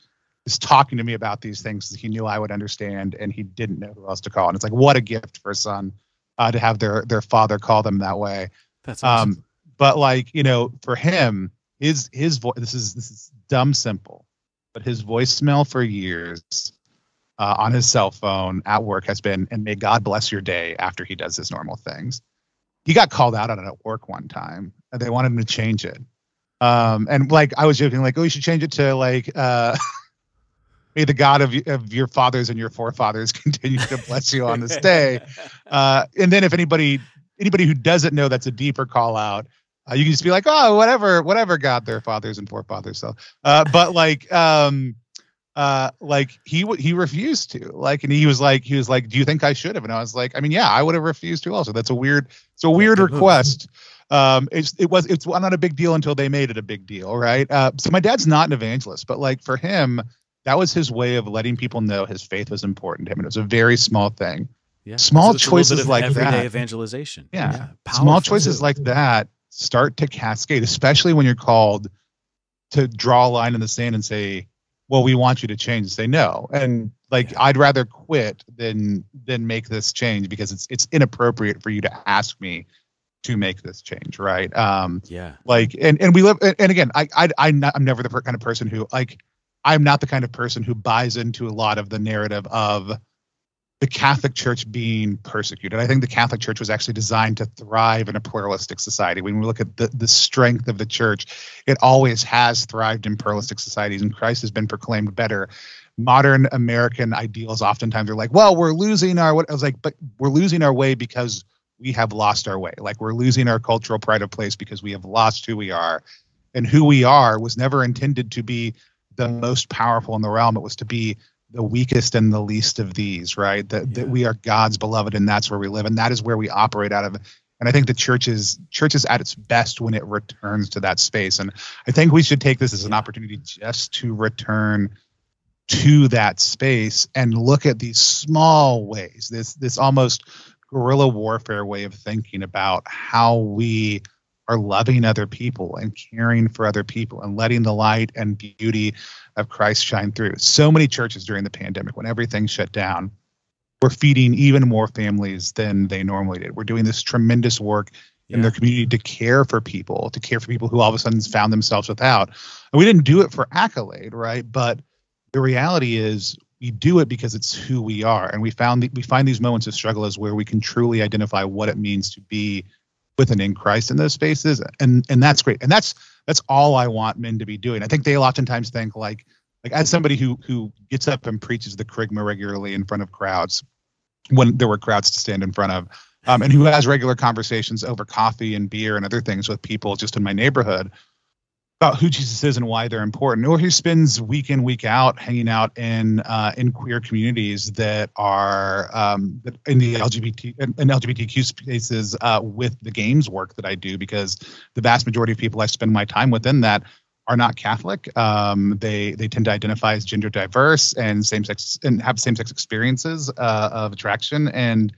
just talking to me about these things he knew I would understand, and he didn't know who else to call. And it's like what a gift for a son uh, to have their their father call them that way. That's awesome. Um, but like you know, for him, his his voice. This is this is dumb simple, but his voicemail for years uh, on his cell phone at work has been, "And may God bless your day." After he does his normal things, he got called out on it at work one time, and they wanted him to change it. Um, and like I was joking, like, "Oh, you should change it to like." Uh, [LAUGHS] May the God of, of your fathers and your forefathers [LAUGHS] continue to bless you on this day. [LAUGHS] Uh, and then if anybody anybody who doesn't know that's a deeper call out uh, you can just be like oh whatever whatever god their fathers and forefathers so uh, but like um uh like he he refused to. Like and he was like he was like do you think i should have? And i was like i mean yeah i would have refused to also. That's a weird it's a weird request. Um it's it was it's not a big deal until they made it a big deal right? Uh so my dad's not an evangelist but like for him that was his way of letting people know his faith was important to him and it was a very small thing yeah. Small so choices like that. everyday that. evangelization. Yeah. yeah. Small choices like that start to cascade, especially when you're called to draw a line in the sand and say, well, we want you to change. Say no. And like, yeah. I'd rather quit than, than make this change because it's, it's inappropriate for you to ask me to make this change. Right. Um, yeah. Like, and, and we live, and again, I, I, I'm, not, I'm never the kind of person who like, I'm not the kind of person who buys into a lot of the narrative of, the Catholic Church being persecuted. I think the Catholic Church was actually designed to thrive in a pluralistic society. When we look at the, the strength of the church, it always has thrived in pluralistic societies, and Christ has been proclaimed better. Modern American ideals oftentimes are like, well, we're losing our what I was like, but we're losing our way because we have lost our way. Like we're losing our cultural pride of place because we have lost who we are. And who we are was never intended to be the most powerful in the realm. It was to be the weakest and the least of these, right? That yeah. that we are God's beloved, and that's where we live, and that is where we operate out of. And I think the church is church is at its best when it returns to that space. And I think we should take this as an opportunity just to return to that space and look at these small ways, this this almost guerrilla warfare way of thinking about how we are loving other people and caring for other people and letting the light and beauty of Christ shine through. So many churches during the pandemic, when everything shut down, were feeding even more families than they normally did. We're doing this tremendous work yeah. in their community to care for people, to care for people who all of a sudden found themselves without. And we didn't do it for accolade, right? But the reality is we do it because it's who we are and we found we find these moments of struggle as where we can truly identify what it means to be with and in Christ in those spaces and and that's great and that's that's all I want men to be doing. I think they oftentimes think like like as somebody who who gets up and preaches the kerygma regularly in front of crowds when there were crowds to stand in front of um, and who has regular conversations over coffee and beer and other things with people just in my neighborhood about who Jesus is and why they're important, or who spends week in week out hanging out in uh, in queer communities that are um, in the LGBT in, LGBTQ spaces uh, with the games work that I do, because the vast majority of people I spend my time within that are not Catholic. Um, they they tend to identify as gender diverse and same sex and have same sex experiences uh, of attraction and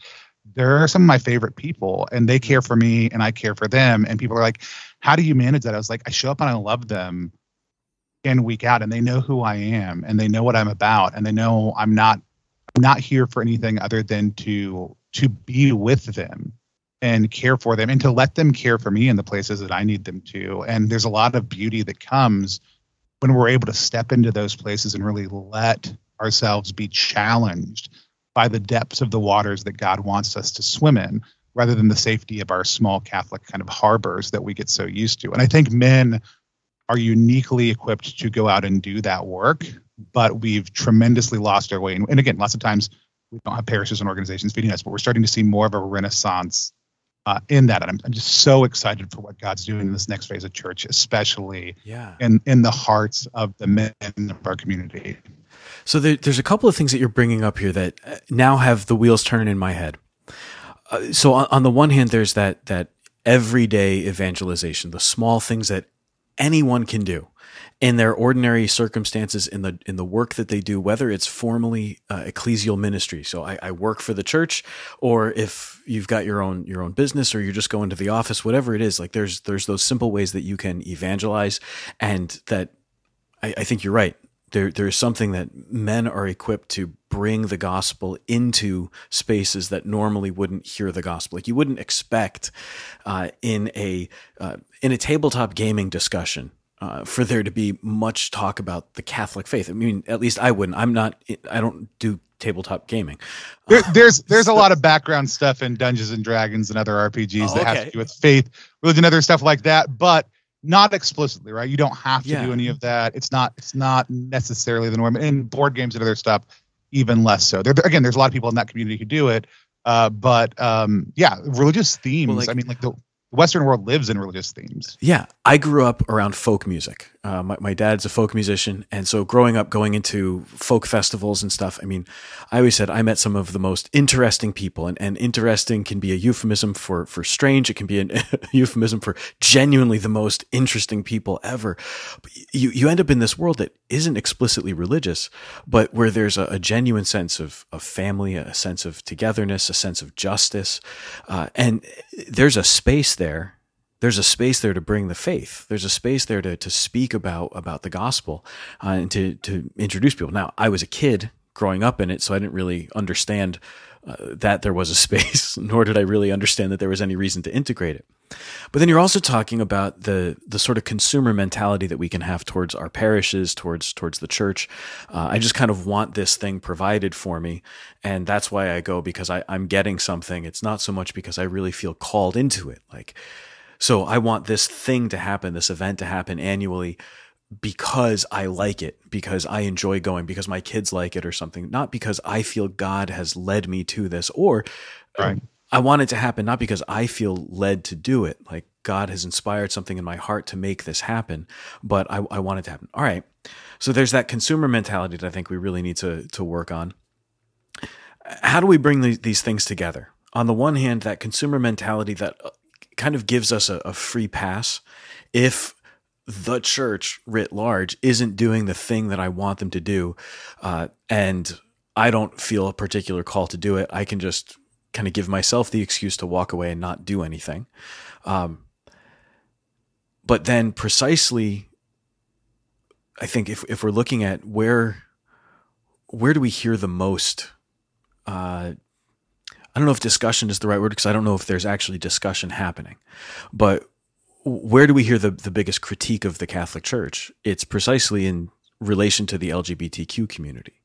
they're some of my favorite people and they care for me and I care for them. And people are like, how do you manage that? I was like, I show up and I love them in week out and they know who I am and they know what I'm about and they know I'm not I'm not here for anything other than to to be with them and care for them and to let them care for me in the places that I need them to. And there's a lot of beauty that comes when we're able to step into those places and really let ourselves be challenged by the depths of the waters that God wants us to swim in rather than the safety of our small Catholic kind of harbors that we get so used to. And I think men are uniquely equipped to go out and do that work, but we've tremendously lost our way. And, again, lots of times we don't have parishes and organizations feeding us, but we're starting to see more of a renaissance uh, in that. And I'm, I'm just so excited for what God's doing in this next phase of church, especially yeah. in, in the hearts of the men of our community. So there, there's a couple of things that you're bringing up here that uh, now have the wheels turning in my head. Uh, so on, on the one hand, there's that that everyday evangelization, the small things that anyone can do in their ordinary circumstances in the in the work that they do, whether it's formally uh, ecclesial ministry. So I, I, work for the church, or if you've got your own your own business, or you're just going to the office, whatever it is. Like there's there's those simple ways that you can evangelize, and that I, I think you're right there there's something that men are equipped to bring the gospel into spaces that normally wouldn't hear the gospel. Like you wouldn't expect uh, in a uh, in a tabletop gaming discussion uh, for there to be much talk about the Catholic faith. I mean, at least I wouldn't. I'm not. I don't do tabletop gaming. There, there's there's a lot of background stuff in Dungeons and Dragons and other RPGs oh, that okay. have to do with faith, religion, other stuff like that. But not explicitly, right? You don't have to yeah. do any of that. It's not it's not necessarily the norm. In board games and other stuff, even less so. There, again, there's a lot of people in that community who do it, uh, but um, yeah, religious themes. Well, like, I mean, like the the Western world lives in religious themes. Yeah, I grew up around folk music. Uh, my, my dad's a folk musician, and so growing up, going into folk festivals and stuff. I mean, I always said I met some of the most interesting people, and, and interesting can be a euphemism for for strange. It can be a [LAUGHS] euphemism for genuinely the most interesting people ever. But you you end up in this world that isn't explicitly religious, but where there's a, a genuine sense of of family, a sense of togetherness, a sense of justice, uh, and there's a space there there's a space there to bring the faith. There's a space there to, to speak about about the gospel uh, and to to introduce people. Now, I was a kid growing up in it, so I didn't really understand uh, that there was a [LAUGHS] space, nor did I really understand that there was any reason to integrate it. But then you're also talking about the the sort of consumer mentality that we can have towards our parishes, towards towards the church. Uh, I just kind of want this thing provided for me, and that's why I go because I, I'm getting something. It's not so much because I really feel called into it. Like, so I want this thing to happen, this event to happen annually because I like it, because I enjoy going, because my kids like it or something, not because I feel God has led me to this or right. I want it to happen not because I feel led to do it, like God has inspired something in my heart to make this happen, but I, I want it to happen. All right. So there's that consumer mentality that I think we really need to, to work on. How do we bring these, these things together? On the one hand, that consumer mentality that uh, kind of gives us a, a free pass if the church writ large isn't doing the thing that I want them to do, uh, and I don't feel a particular call to do it, I can just kind of give myself the excuse to walk away and not do anything. Um, but then, precisely, I think if if we're looking at where where do we hear the most uh, I don't know if discussion is the right word because I don't know if there's actually discussion happening. But where do we hear the, the biggest critique of the Catholic Church? It's precisely in relation to the LGBTQ community.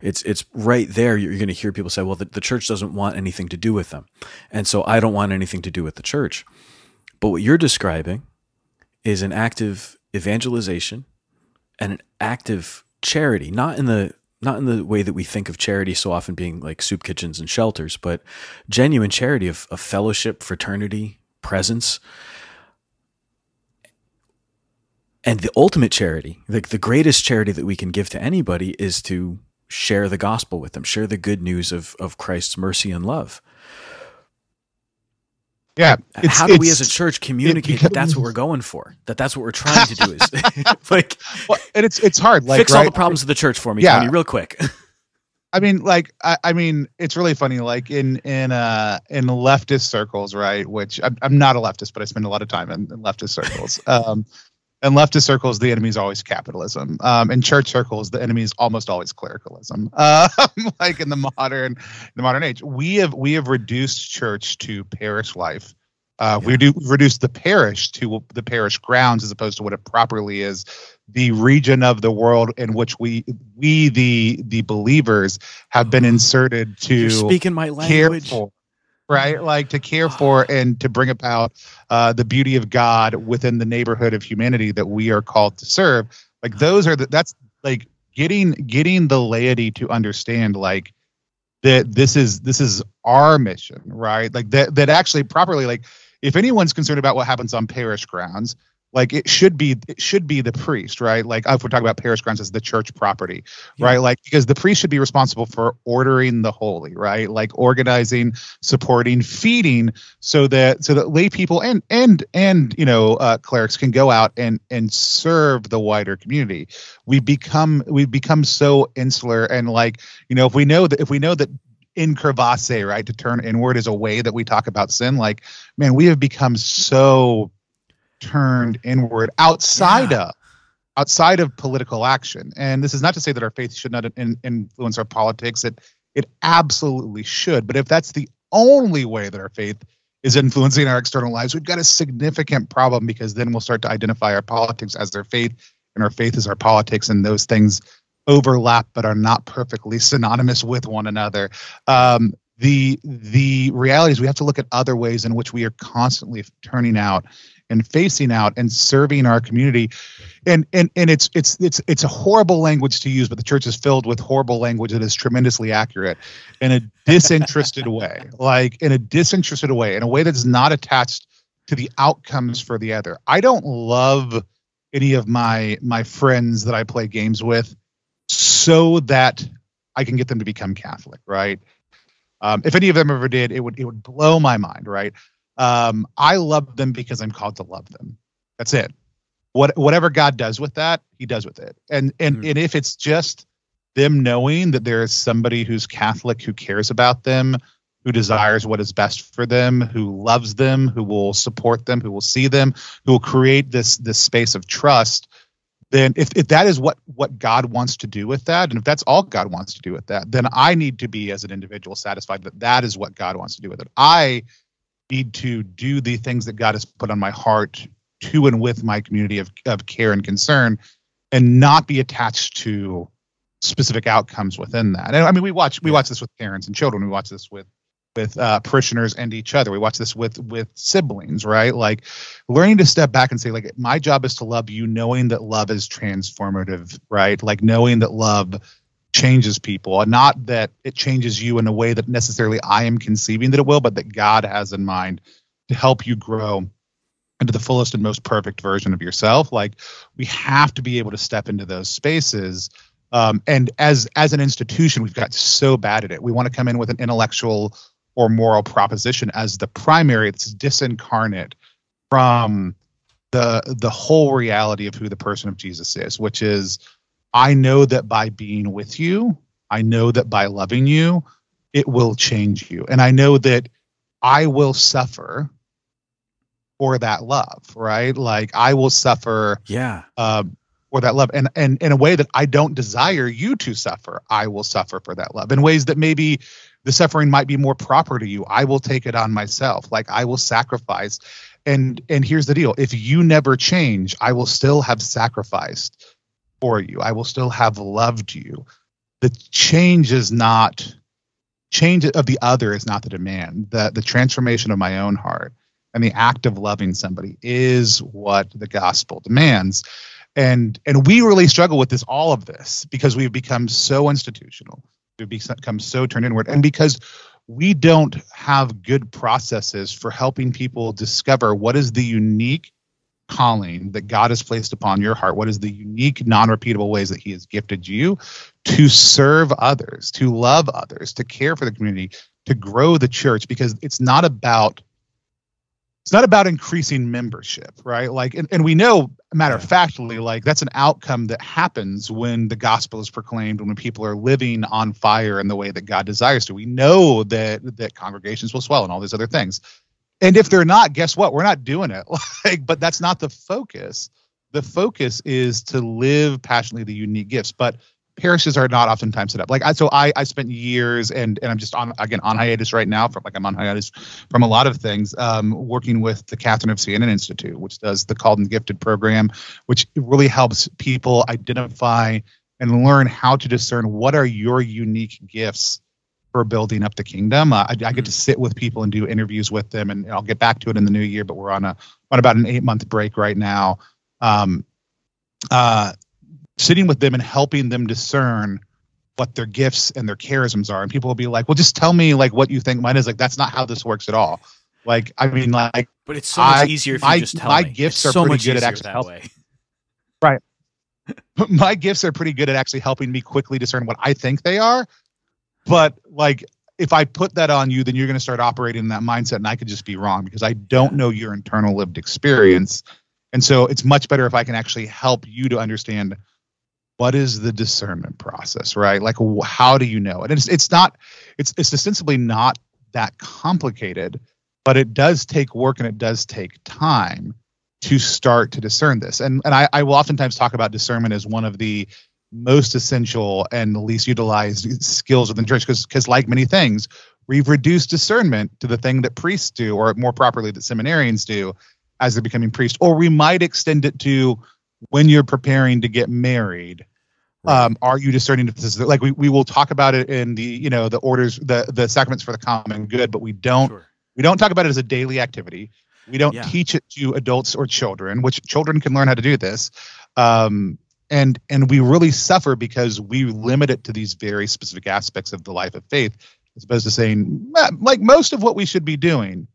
It's it's right there. You're going to hear people say, "Well, the, the church doesn't want anything to do with them," and so I don't want anything to do with the church. But what you're describing is an active evangelization and an active charity, not in the not in the way that we think of charity so often being like soup kitchens and shelters, but genuine charity of, of fellowship, fraternity, presence. And the ultimate charity, the, the greatest charity that we can give to anybody is to share the gospel with them, share the good news of, of Christ's mercy and love. Yeah. How do we as a church communicate that that's what we're going for? That that's what we're trying to do is [LAUGHS] [LAUGHS] like, well, and it's it's hard. Like, fix right? all the problems of the church for me, yeah. Tony, real quick. [LAUGHS] I mean, like, I, I, mean, it's really funny. Like in in uh in leftist circles, right? Which I'm, I'm not a leftist, but I spend a lot of time in, in leftist circles. Um, in leftist circles, the enemy is always capitalism. Um, in church circles, the enemy is almost always clericalism. Uh, [LAUGHS] like in the modern, the modern age, we have we have reduced church to parish life Uh, yeah. We do reduce the parish to the parish grounds as opposed to what it properly is, the region of the world in which we we the the believers have been inserted to You're speaking my language. Care for, right? Like to care for and to bring about uh, the beauty of God within the neighborhood of humanity that we are called to serve. Like those are the that's like getting getting the laity to understand like that this is this is our mission, right? Like that that actually properly like if anyone's concerned about what happens on parish grounds, like it should be it should be the priest right like if we're talking about parish grounds as the church property yeah. right like because the priest should be responsible for ordering the holy right like organizing supporting feeding so that so that lay people and and and you know uh, clerics can go out and and serve the wider community we become we've become so insular and like you know if we know that if we know that in incurvasse, right? To turn inward is a way that we talk about sin. Like, man, we have become so turned inward outside yeah. of outside of political action. And this is not to say that our faith should not in, influence our politics. It it absolutely should. But if that's the only way that our faith is influencing our external lives, we've got a significant problem because then we'll start to identify our politics as their faith and our faith is our politics and those things overlap but are not perfectly synonymous with one another. Um, the the reality is we have to look at other ways in which we are constantly turning out and facing out and serving our community and and and it's it's it's it's a horrible language to use but the church is filled with horrible language that is tremendously accurate in a [LAUGHS] disinterested way like in a disinterested way in a way that's not attached to the outcomes for the other i don't love any of my my friends that i play games with so that I can get them to become Catholic, right? Um, if any of them ever did, it would it would blow my mind, right? Um, I love them because I'm called to love them. That's it. What whatever God does with that, He does with it. And and mm-hmm. and if it's just them knowing that there is somebody who's Catholic who cares about them, who desires what is best for them, who loves them, who will support them, who will see them, who will create this this space of trust then if, if that is what what god wants to do with that and if that's all god wants to do with that then i need to be as an individual satisfied that that is what god wants to do with it i need to do the things that god has put on my heart to and with my community of, of care and concern and not be attached to specific outcomes within that and i mean we watch we watch this with parents and children we watch this with with uh, parishioners and each other. We watch this with with siblings, right? Like learning to step back and say, like, my job is to love you, knowing that love is transformative, right? Like knowing that love changes people, And not that it changes you in a way that necessarily I am conceiving that it will, but that God has in mind to help you grow into the fullest and most perfect version of yourself. Like we have to be able to step into those spaces. Um, and as as an institution, we've got so bad at it. We want to come in with an intellectual or moral proposition as the primary that's disincarnate from the the whole reality of who the person of Jesus is, which is I know that by being with you, I know that by loving you, it will change you. And I know that I will suffer for that love, right? Like I will suffer yeah. Um, for that love and and in a way that I don't desire you to suffer, I will suffer for that love in ways that maybe the suffering might be more proper to you i will take it on myself like i will sacrifice and and here's the deal if you never change i will still have sacrificed for you. I will still have loved you. The change is not change of the other is not the demand. The the transformation of my own heart and the act of loving somebody is what the gospel demands. And and we really struggle with this all of this because we've become so institutional. We've become so turned inward. And because we don't have good processes for helping people discover what is the unique calling that God has placed upon your heart? What is the unique, non repeatable ways that He has gifted you to serve others, to love others, to care for the community, to grow the church? Because it's not about it's not about increasing membership, right? Like, and, and we know, matter of factly, like that's an outcome that happens when the gospel is proclaimed, when people are living on fire in the way that God desires to. We know that that congregations will swell and all these other things. And if they're not, guess what? We're not doing it. [LAUGHS] Like, but that's not the focus. The focus is to live passionately the unique gifts. But parishes are not oftentimes set up like I, so I I spent years and and I'm just on again on hiatus right now from like I'm on hiatus from a lot of things um, working with the Catherine of Siena Institute which does the Called and Gifted program which really helps people identify and learn how to discern what are your unique gifts for building up the kingdom. Uh, I, I, get to mm-hmm. sit with people and do interviews with them, and I'll get back to it in the new year. But we're on a on about an eight month break right now. Um, uh, sitting with them and helping them discern what their gifts and their charisms are, and people will be like, "Well, just tell me like what you think mine is." Like that's not how this works at all. Like I mean, like, but it's so much I, easier if my, you just tell my me. gifts it's are so pretty good at actually helping. Right. [LAUGHS] my gifts are pretty good at actually helping me quickly discern what I think they are but like if I put that on you, then you're going to start operating in that mindset, and I could just be wrong because I don't know your internal lived experience. And so it's much better if I can actually help you to understand what is the discernment process, right? Like, how do you know? And it's it's not it's it's ostensibly not that complicated, but it does take work and it does take time to start to discern this. And and I, I will oftentimes talk about discernment as one of the most essential and least utilized skills within the church because because like many things we've reduced discernment to the thing that priests do or more properly that seminarians do as they're becoming priests or we might extend it to when you're preparing to get married right. um, are you discerning if this is like we, we will talk about it in the you know the orders the the sacraments for the common good but we don't sure. we don't talk about it as a daily activity we don't yeah. teach it to adults or children which children can learn how to do this um, and and we really suffer because we limit it to these very specific aspects of the life of faith as opposed to saying like most of what we should be doing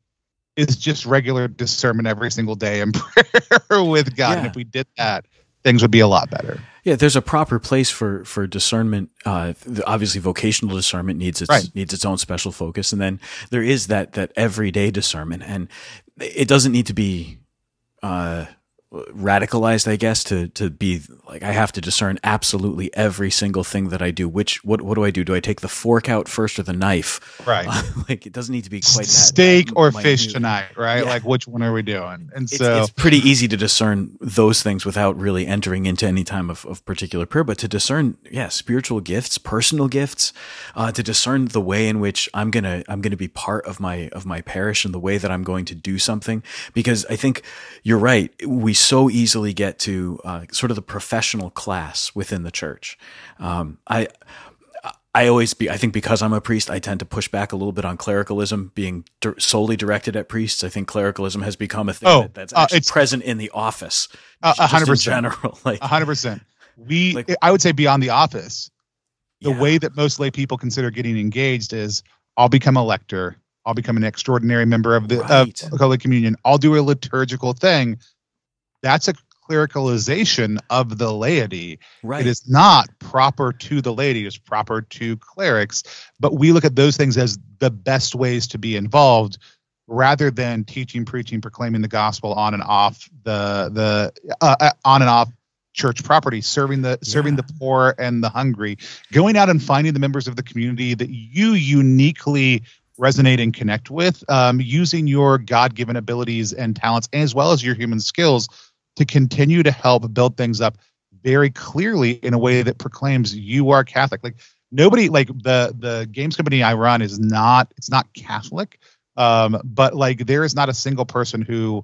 is just regular discernment every single day and [LAUGHS] prayer with god yeah. and if we did that things would be a lot better yeah there's a proper place for for discernment uh, obviously vocational discernment needs its right. needs its own special focus and then there is that that everyday discernment and it doesn't need to be uh, radicalized, I guess, to to be like I have to discern absolutely every single thing that I do. Which what what do I do? Do I take the fork out first or the knife? Right. Uh, [LAUGHS] like it doesn't need to be quite steak that, or fish tonight, right? Yeah. Like which one are we doing? And it's, so it's pretty easy to discern those things without really entering into any time of, of particular prayer. But to discern, yeah, spiritual gifts, personal gifts, uh, to discern the way in which I'm gonna I'm gonna be part of my of my parish and the way that I'm going to do something. Because I think you're right. We so easily get to uh, sort of the professional class within the church. Um, I I always be I think because I'm a priest, I tend to push back a little bit on clericalism being di- solely directed at priests. I think clericalism has become a thing oh, that, that's uh, actually uh, present in the office. A hundred percent. General, [LAUGHS] like a hundred percent. We, like, I would say, beyond the office, the yeah. way that most lay people consider getting engaged is, I'll become a lector. I'll become an extraordinary member of the right. of Holy Communion. I'll do a liturgical thing that's a clericalization of the laity. Right. It is not proper to the laity, it's proper to clerics. But we look at those things as the best ways to be involved rather than teaching, preaching, proclaiming the gospel on and off the the uh, uh on and off church property, serving the yeah. serving the poor and the hungry, going out and finding the members of the community that you uniquely resonate and connect with, um, using your God given abilities and talents as well as your human skills to continue to help build things up very clearly in a way that proclaims you are Catholic. Like nobody, like the the games company I run is not it's not Catholic, um, but like there is not a single person who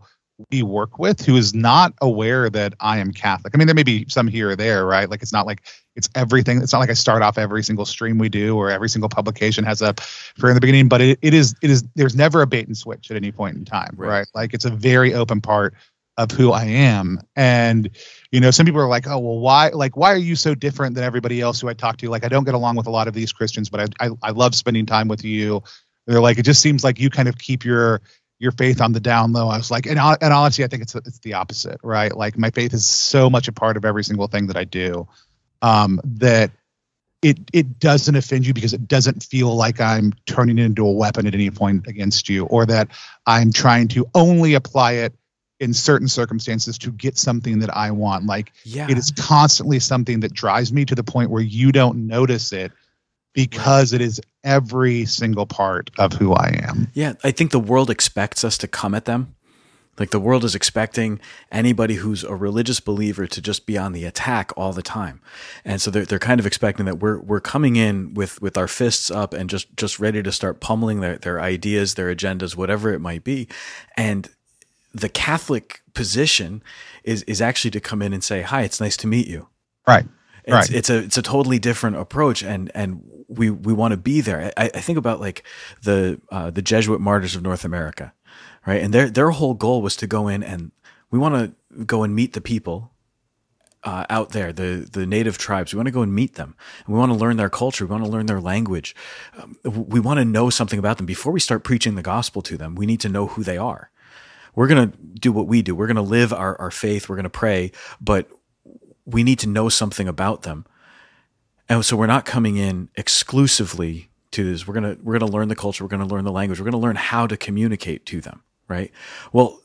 we work with who is not aware that I am Catholic. I mean, there may be some here or there, right? Like it's not like it's everything. It's not like I start off every single stream we do or every single publication has a prayer in the beginning, but it, it is it is there's never a bait and switch at any point in time, right? right? Like it's a very open part of who I am. And, you know, some people are like, oh, well, why, like, why are you so different than everybody else who I talk to? Like, I don't get along with a lot of these Christians, but I, I, I love spending time with you. And They're like, it just seems like you kind of keep your, your faith on the down low. I was like, and, and honestly, I think it's, it's the opposite, right? Like my faith is so much a part of every single thing that I do, um, that it, it doesn't offend you because it doesn't feel like I'm turning it into a weapon at any point against you, or that I'm trying to only apply it in certain circumstances to get something that I want. Like yeah. it is constantly something that drives me to the point where you don't notice it because right. it is every single part of who I am. Yeah, I think the world expects us to come at them Like the world is expecting anybody who's a religious believer to just be on the attack all the time. And so they're, they're kind of expecting that we're, we're coming in with, with our fists up and just, just ready to start pummeling their, their ideas, their agendas, whatever it might be. And the Catholic position is, is actually to come in and say, hi, it's nice to meet you. Right. It's, right. it's a it's a totally different approach, and and we we want to be there. I, I think about like the uh, the Jesuit martyrs of North America, right? And their their whole goal was to go in and we want to go and meet the people uh, out there, the the native tribes. We want to go and meet them. And we want to learn their culture. We want to learn their language. Um, we want to know something about them before we start preaching the gospel to them. We need to know who they are. We're going to do what we do. We're going to live our, our faith. We're going to pray, but we need to know something about them. And so we're not coming in exclusively to this. We're gonna we're gonna learn the culture. We're gonna learn the language. We're gonna learn how to communicate to them right? Well,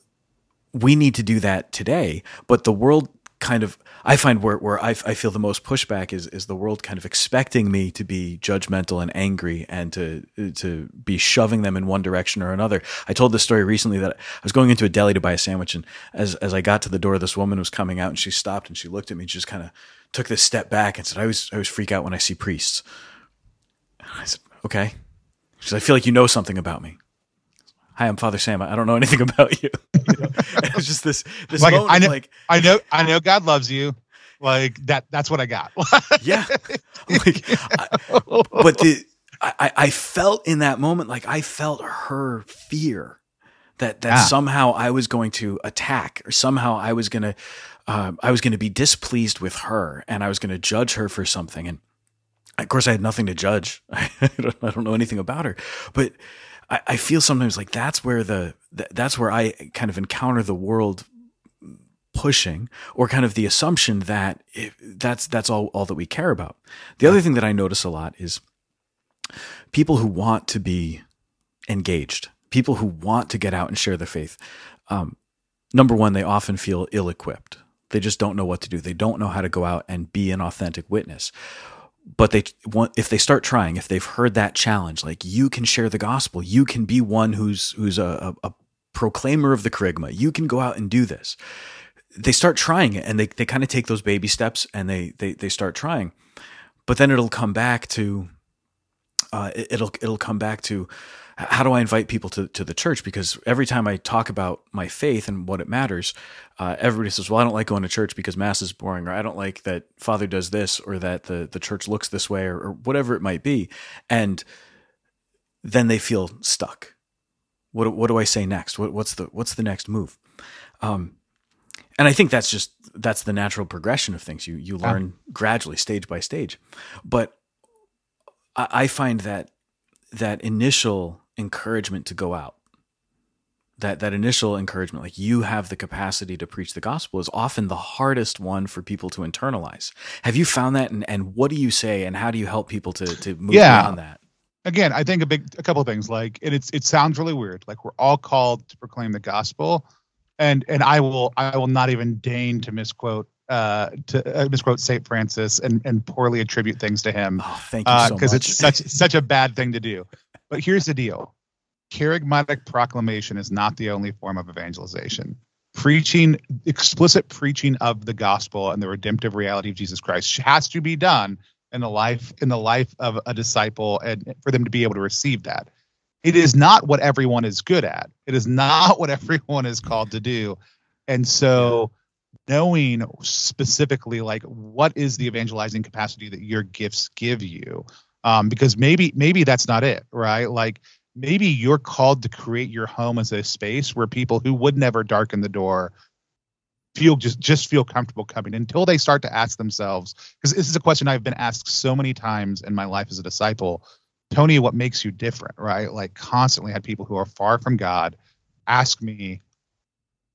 we need to do that today, but the world kind of I find where where I, I feel the most pushback is is the world kind of expecting me to be judgmental and angry and to to be shoving them in one direction or another. I told this story recently that I was going into a deli to buy a sandwich and as as I got to the door this woman was coming out and she stopped and she looked at me and she just kind of took this step back and said I always I always freak out when I see priests. I said, "Okay." She said, "I feel like you know something about me." Hi, I'm Father Sam. I don't know anything [LAUGHS] about you. you know? It's just this this like, moment I know, like I know, I know God loves you. Like that. That's what I got. [LAUGHS] yeah. [LAUGHS] Like, I, but the I, I felt in that moment like I felt her fear that that yeah. somehow I was going to attack or somehow I was gonna uh, I was gonna be displeased with her and I was gonna judge her for something and of course I had nothing to judge I don't, I don't know anything about her but I, I feel sometimes like that's where the that's where I kind of encounter the world pushing or kind of the assumption that that's that's all all that we care about. The other thing that I notice a lot is people who want to be engaged, people who want to get out and share their faith. Um, number one, they often feel ill-equipped. They just don't know what to do. They don't know how to go out and be an authentic witness but they if they start trying if they've heard that challenge like you can share the gospel. You can be one who's who's a, a, proclaimer of the kerygma. You can go out and do this. They start trying it and they, they kind of take those baby steps and they, they they start trying. But then it'll come back to uh, it, it'll it'll come back to how do I invite people to, to the church? Because every time I talk about my faith and what it matters, uh, everybody says, well, I don't like going to church because mass is boring, or I don't like that father does this, or that the, the church looks this way, or, or whatever it might be. And then they feel stuck. What, what do I say next? What, what's the, what's the next move? Um, and I think that's just, that's the natural progression of things. You, you learn gradually, stage by stage. But I, I find that that initial encouragement to go out that that initial encouragement like you have the capacity to preach the gospel is often the hardest one for people to internalize have you found that and, and what do you say and how do you help people to to move yeah. beyond that again i think a big a couple of things like and it's it sounds really weird like we're all called to proclaim the gospel and and i will i will not even deign to misquote uh, to uh, misquote Saint Francis and and poorly attribute things to him. Oh, thank you uh, Because it's such [LAUGHS] such a bad thing to do. But here's the deal: charismatic proclamation is not the only form of evangelization. Preaching, explicit preaching of the gospel and the redemptive reality of Jesus Christ has to be done in the life in the life of a disciple, and for them to be able to receive that. It is not what everyone is good at. It is not what [LAUGHS] everyone is called to do, and so knowing specifically like what is the evangelizing capacity that your gifts give you um, because maybe maybe that's not it right? Like maybe you're called to create your home as a space where people who would never darken the door feel just just feel comfortable coming until they start to ask themselves because this is a question I've been asked so many times in my life as a disciple. Tony what makes you different right? Like constantly had people who are far from God ask me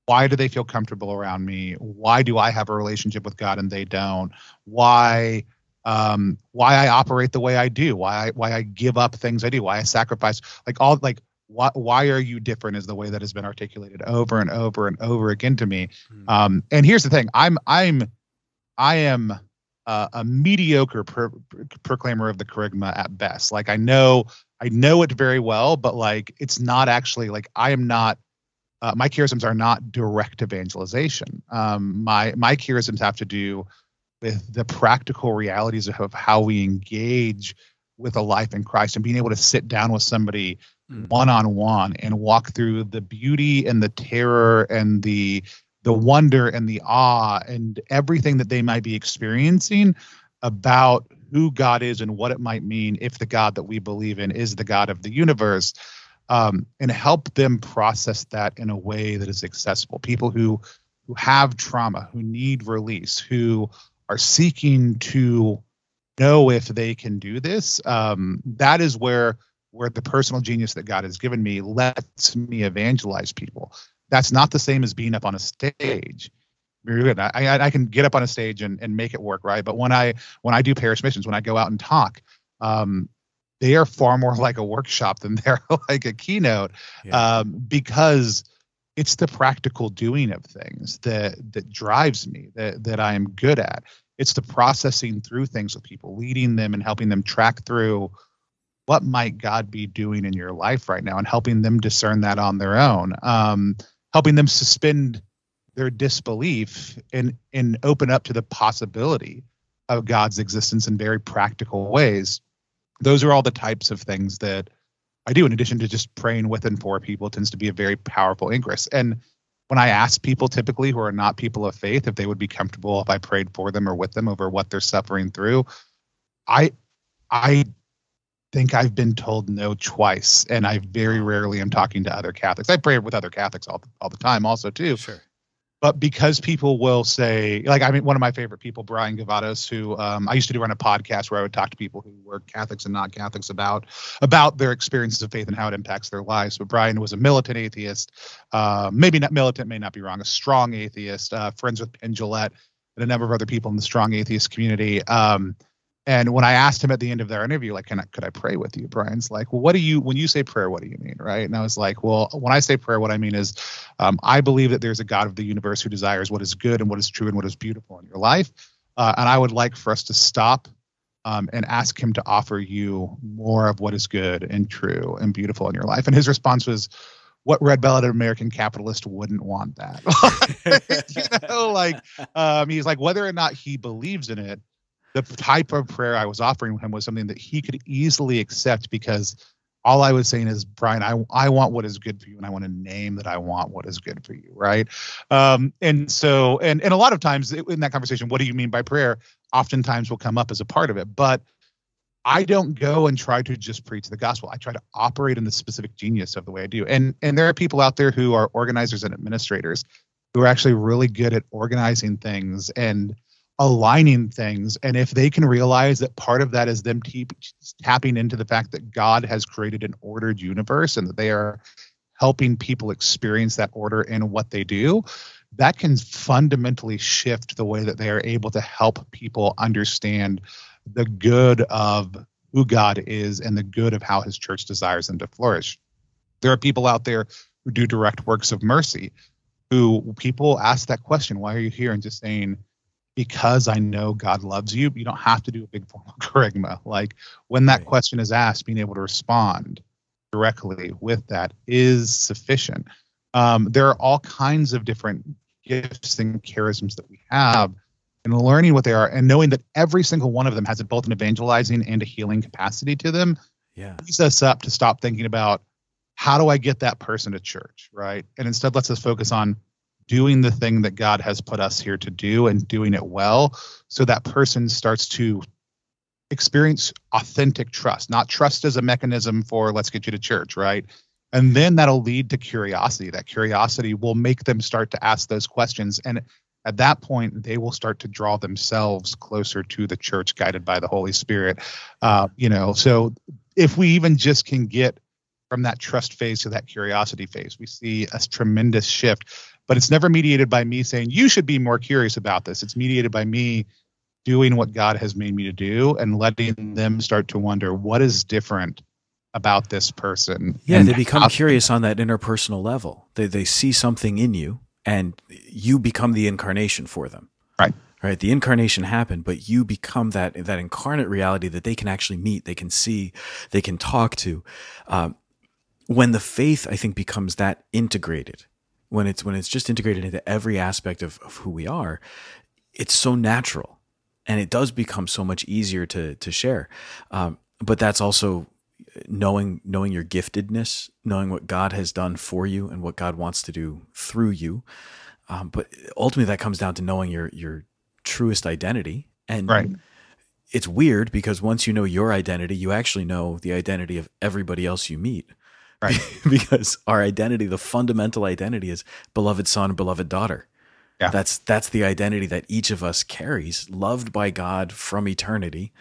why do they feel comfortable around me? Why do i have a relationship with god and they don't? Why um why i operate the way i do why i why i give up things i do why i sacrifice like all like why why are you different is the way that has been articulated over and over and over again to me mm-hmm. um and here's the thing i'm i'm i am uh, a mediocre pro- proclaimer of the kerygma at best like i know i know it very well but like it's not actually like i am not uh, my charisms are not direct evangelization. Um, my my charisms have to do with the practical realities of how we engage with a life in Christ and being able to sit down with somebody one on one and walk through the beauty and the terror and the the wonder and the awe and everything that they might be experiencing about who God is and what it might mean if the God that we believe in is the God of the universe, um, and help them process that in a way that is accessible. People who who have trauma, who need release, who are seeking to know if they can do this. Um, that is where where the personal genius that God has given me lets me evangelize people. That's not the same as being up on a stage. I, I, I can get up on a stage and, and make it work, right? But when I when I do parish missions, when I go out and talk, um, they are far more [LAUGHS] like a workshop than they're [LAUGHS] like a keynote, yeah. um, because it's the practical doing of things that that drives me, that that I am good at. It's the processing through things with people, leading them and helping them track through what might God be doing in your life right now and helping them discern that on their own, um, helping them suspend their disbelief and and open up to the possibility of God's existence in very practical ways. Those are all the types of things that I do in addition to just praying with and for people tends to be a very powerful ingress. And when I ask people typically who are not people of faith if they would be comfortable if I prayed for them or with them over what they're suffering through, I I think I've been told no twice, and I very rarely am talking to other Catholics. I pray with other Catholics all all the time, also too. Sure but because people will say like i mean one of my favorite people brian gavados who um, i used to do run a podcast where i would talk to people who were catholics and not catholics about about their experiences of faith and how it impacts their lives. But brian was a militant atheist uh, maybe not militant may not be wrong a strong atheist uh, friends with penn and a number of other people in the strong atheist community. Um, and when I asked him at the end of their interview, like, can I, could I pray with you? Brian's like, well, what do you, when you say prayer, what do you mean? Right. And I was like, well, when I say prayer, what I mean is, um, I believe that there's a God of the universe who desires what is good and what is true and what is beautiful in your life. Uh, and I would like for us to stop um, and ask him to offer you more of what is good and true and beautiful in your life. And his response was, what red-bellied American capitalist wouldn't want that? [LAUGHS] you know, like um, he's like whether or not he believes in it the type of prayer I was offering him was something that he could easily accept because all I was saying is, Brian, I I want what is good for you, and I want to name that I want what is good for you, right? Um, and so, and and a lot of times in that conversation, what do you mean by prayer? Oftentimes will come up as a part of it, but I don't go and try to just preach the gospel. I try to operate in the specific genius of the way I do. And and there are people out there who are organizers and administrators who are actually really good at organizing things and aligning things. And if they can realize that part of that is them t- tapping into the fact that God has created an ordered universe and that they are helping people experience that order in what they do, that can fundamentally shift the way that they are able to help people understand the good of who God is and the good of how his church desires them to flourish. There are people out there who do direct works of mercy who people ask that question, why are you here? And just saying, because I know God loves you, you don't have to do a big formal [LAUGHS] kerygma. Like when that right. question is asked, being able to respond directly with that is sufficient. Um, there are all kinds of different gifts and charisms that we have, and learning what they are and knowing that every single one of them has both an evangelizing and a healing capacity to them. Yeah, leads us up to stop thinking about how do I get that person to church, right? And instead lets us focus on doing the thing that God has put us here to do and doing it well so that person starts to experience authentic trust, not trust as a mechanism for let's get you to church, right? And then that'll lead to curiosity. That curiosity will make them start to ask those questions. And at that point, they will start to draw themselves closer to the church guided by the Holy Spirit. Uh, you know, so if we even just can get from that trust phase to that curiosity phase, we see a tremendous shift but it's never mediated by me saying you should be more curious about this. It's mediated by me doing what god has made me to do and letting them start to wonder what is different about this person. Yeah they become curious on that interpersonal level. They, they see something in you and you become the incarnation for them. Right. Right? The incarnation happened but you become that that incarnate reality that they can actually meet they can see they can talk to. Um, when the faith i think becomes that integrated when it's when it's just integrated into every aspect of, of who we are, it's so natural, and it does become so much easier to to share. Um, but that's also knowing knowing your giftedness, knowing what God has done for you and what God wants to do through you. Um, but ultimately, that comes down to knowing your your truest identity. And Right. it's weird because once you know your identity, you actually know the identity of everybody else you meet. Right. [LAUGHS] because our identity, the fundamental identity, is beloved son, beloved daughter. Yeah. That's that's the identity that each of us carries, loved by God from eternity,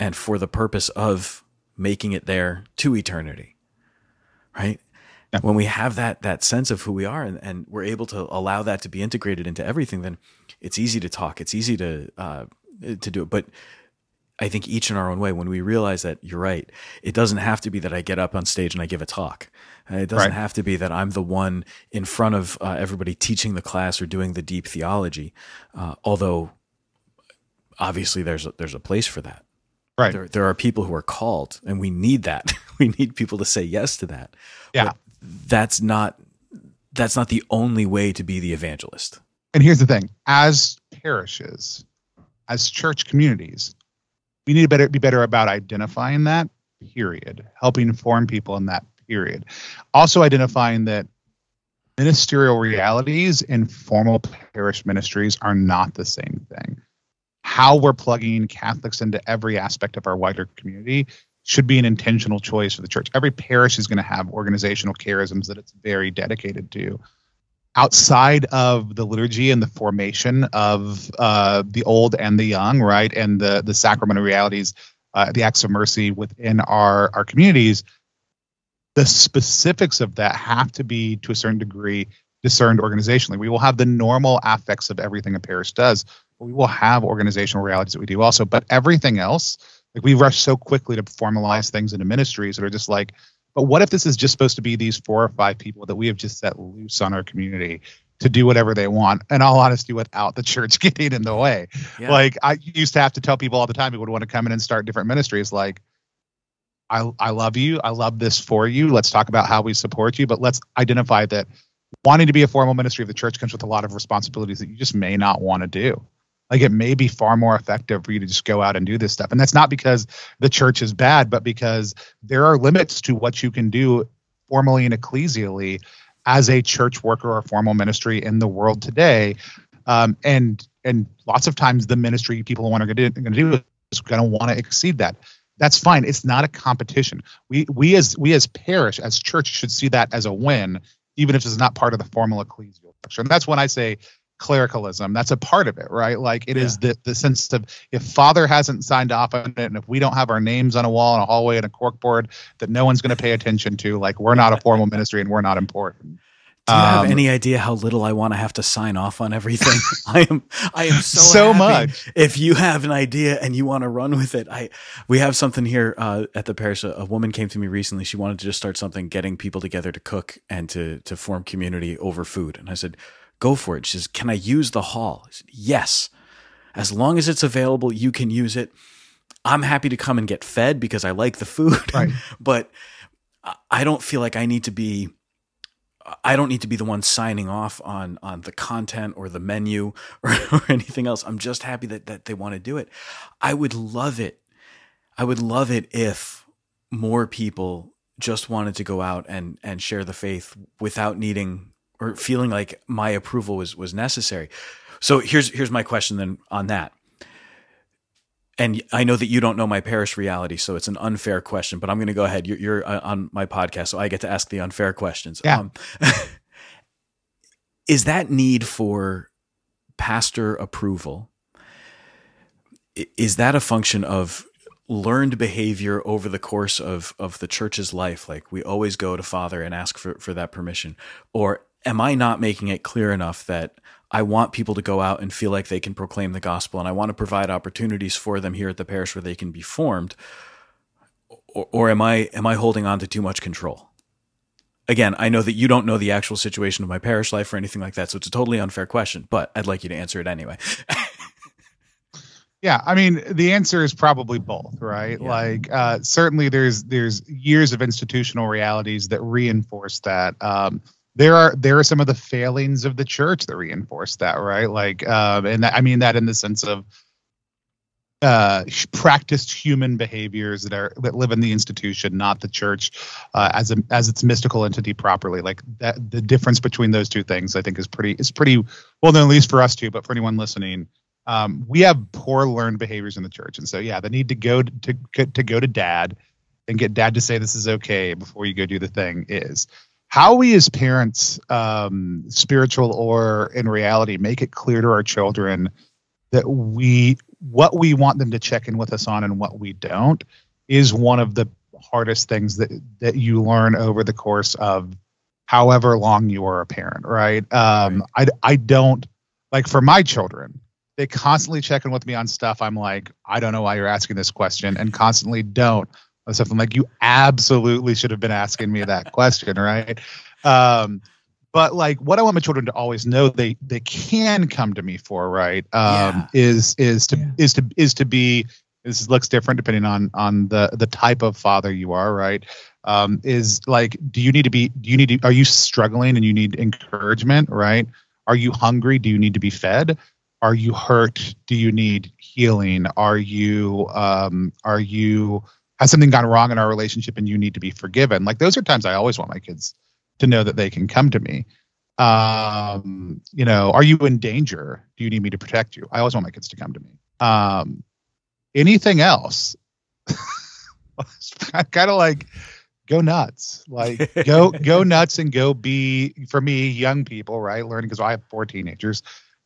and for the purpose of making it there to eternity. Right? Yeah. When we have that that sense of who we are and, and we're able to allow that to be integrated into everything, then it's easy to talk. It's easy to uh, to do it. But I think each in our own way, when we realize that you're right, it doesn't have to be that I get up on stage and I give a talk. Uh, It doesn't Right. have to be that I'm the one in front of uh, everybody teaching the class or doing the deep theology. Uh, although, obviously, there's a, there's a place for that. Right. There, there are people who are called, and we need that. [LAUGHS] we need people to say yes to that. Yeah. But that's not that's not the only way to be the evangelist. And here's the thing: as parishes, as church communities, we need to better be better about identifying that. Period. Helping inform people in that period. Also identifying that ministerial realities and formal parish ministries are not the same thing. How we're plugging Catholics into every aspect of our wider community should be an intentional choice for the church. Every parish is going to have organizational charisms that it's very dedicated to outside of the liturgy and the formation of uh, the old and the young, right, and the the sacramental realities, uh, the acts of mercy within our our communities, the specifics of that have to be to a certain degree discerned organizationally. We will have the normal affects of everything a parish does, but we will have organizational realities that we do also. But everything else, like we rush so quickly to formalize things into ministries that are just like but what if this is just supposed to be these four or five people that we have just set loose on our community to do whatever they want? In all honesty, without the [LAUGHS] church getting in the way. Yeah. Like I used to have to tell people all the time who would want to come in and start different ministries, like, I I love you, I love this for you. Let's talk about how we support you, but let's identify that wanting to be a formal ministry of the church comes with a lot of responsibilities that you just may not want to do. Like it may be far more effective for you to just go out and do this stuff. And that's not because the church is bad, but because there are limits to what you can do formally and ecclesially as a church worker or formal ministry in the world today. Um, and and lots of times the ministry people want to do is going to want to exceed that. That's fine. It's not a competition. We we as we as parish as church should see that as a win, even if it's not part of the formal ecclesial structure. And that's when I say clericalism. That's a part of it, right? Like it is the the sense of if Father hasn't signed off on it, and if we don't have our names on a wall in a hallway and a corkboard that no one's going to pay attention to, like we're not a formal ministry and we're not important. Do you have Um, any idea how little I want to have to sign off on everything? [LAUGHS] I am I am so So much. If you have an idea and you want to run with it, I we have something here uh, at the parish. A, a woman came to me recently. She wanted to just start something, getting people together to cook and to to form community over food. And I said, "Go for it." She says, "Can I use the hall?" Said, "Yes, as long as it's available, you can use it." I'm happy to come and get fed because I like the food, Right. [LAUGHS] but I- I don't feel like I need to be I don't need to be the one signing off on on the content or the menu or, [LAUGHS] or anything else. I'm just happy that that they want to do it. I would love it. I would love it if more people just wanted to go out and and share the faith without needing or feeling like my approval was was necessary. So here's here's my question then on that. And I know that you don't know my parish reality, so it's an unfair question. But I'm going to go ahead. You're, you're uh, on my podcast, so I get to ask the unfair questions. Yeah. Um, [LAUGHS] is that need for pastor approval? Is that a function of learned behavior over the course of of the church's life? Like we always go to Father and ask for for that permission, or am I not making it clear enough that I want people to go out and feel like they can proclaim the gospel, and I want to provide opportunities for them here at the parish where they can be formed, or, or am I am I holding on to too much control? Again, I know that you don't know the actual situation of my parish life or anything like that, so it's a totally unfair question, but I'd like you to answer it anyway. [LAUGHS] Yeah, I mean, the answer is probably both, right? Yeah. Like, uh, certainly there's there's years of institutional realities that reinforce that. Um, there are there are some of the failings of the church that reinforce that, right? Like, um, and I mean that in the sense of uh, practiced human behaviors that are that live in the institution, not the church, uh, as a as its mystical entity properly. Like that, the difference between those two things, I think, is pretty is pretty well known, at least for us too, but for anyone listening. Um, we have poor learned behaviors in the church, and so yeah, the need to go to to, to go to dad and get dad to say this is okay before you go do the thing is how we as parents um, spiritual or in reality make it clear to our children that we what we want them to check in with us on and what we don't is one of the hardest things that that you learn over the course of however long you are a parent right? Um right. i i don't like for my children they constantly check in with me on stuff. I'm like i don't know why you're asking this question and constantly don't stuff i'm like you absolutely should have been asking me that question right um but like what I want my children to always know they they can come to me for, right? Um, yeah. is is to yeah. is to is to be this looks different depending on on the the type of father you are, right? Um, is like do you need to be do you need to are you struggling and you need encouragement, right? Are you hungry? Do you need to be fed? Are you hurt? Do you need healing? Are you um are you has something gone wrong in our relationship and you need to be forgiven? Like those are times I always want my kids to know that they can come to me. Um, you know, are you in danger? Do you need me to protect you? I always want my kids to come to me. Um, anything else? [LAUGHS] kind of like go nuts like go go [LAUGHS] nuts and go be for me young people right learning because i have four teenagers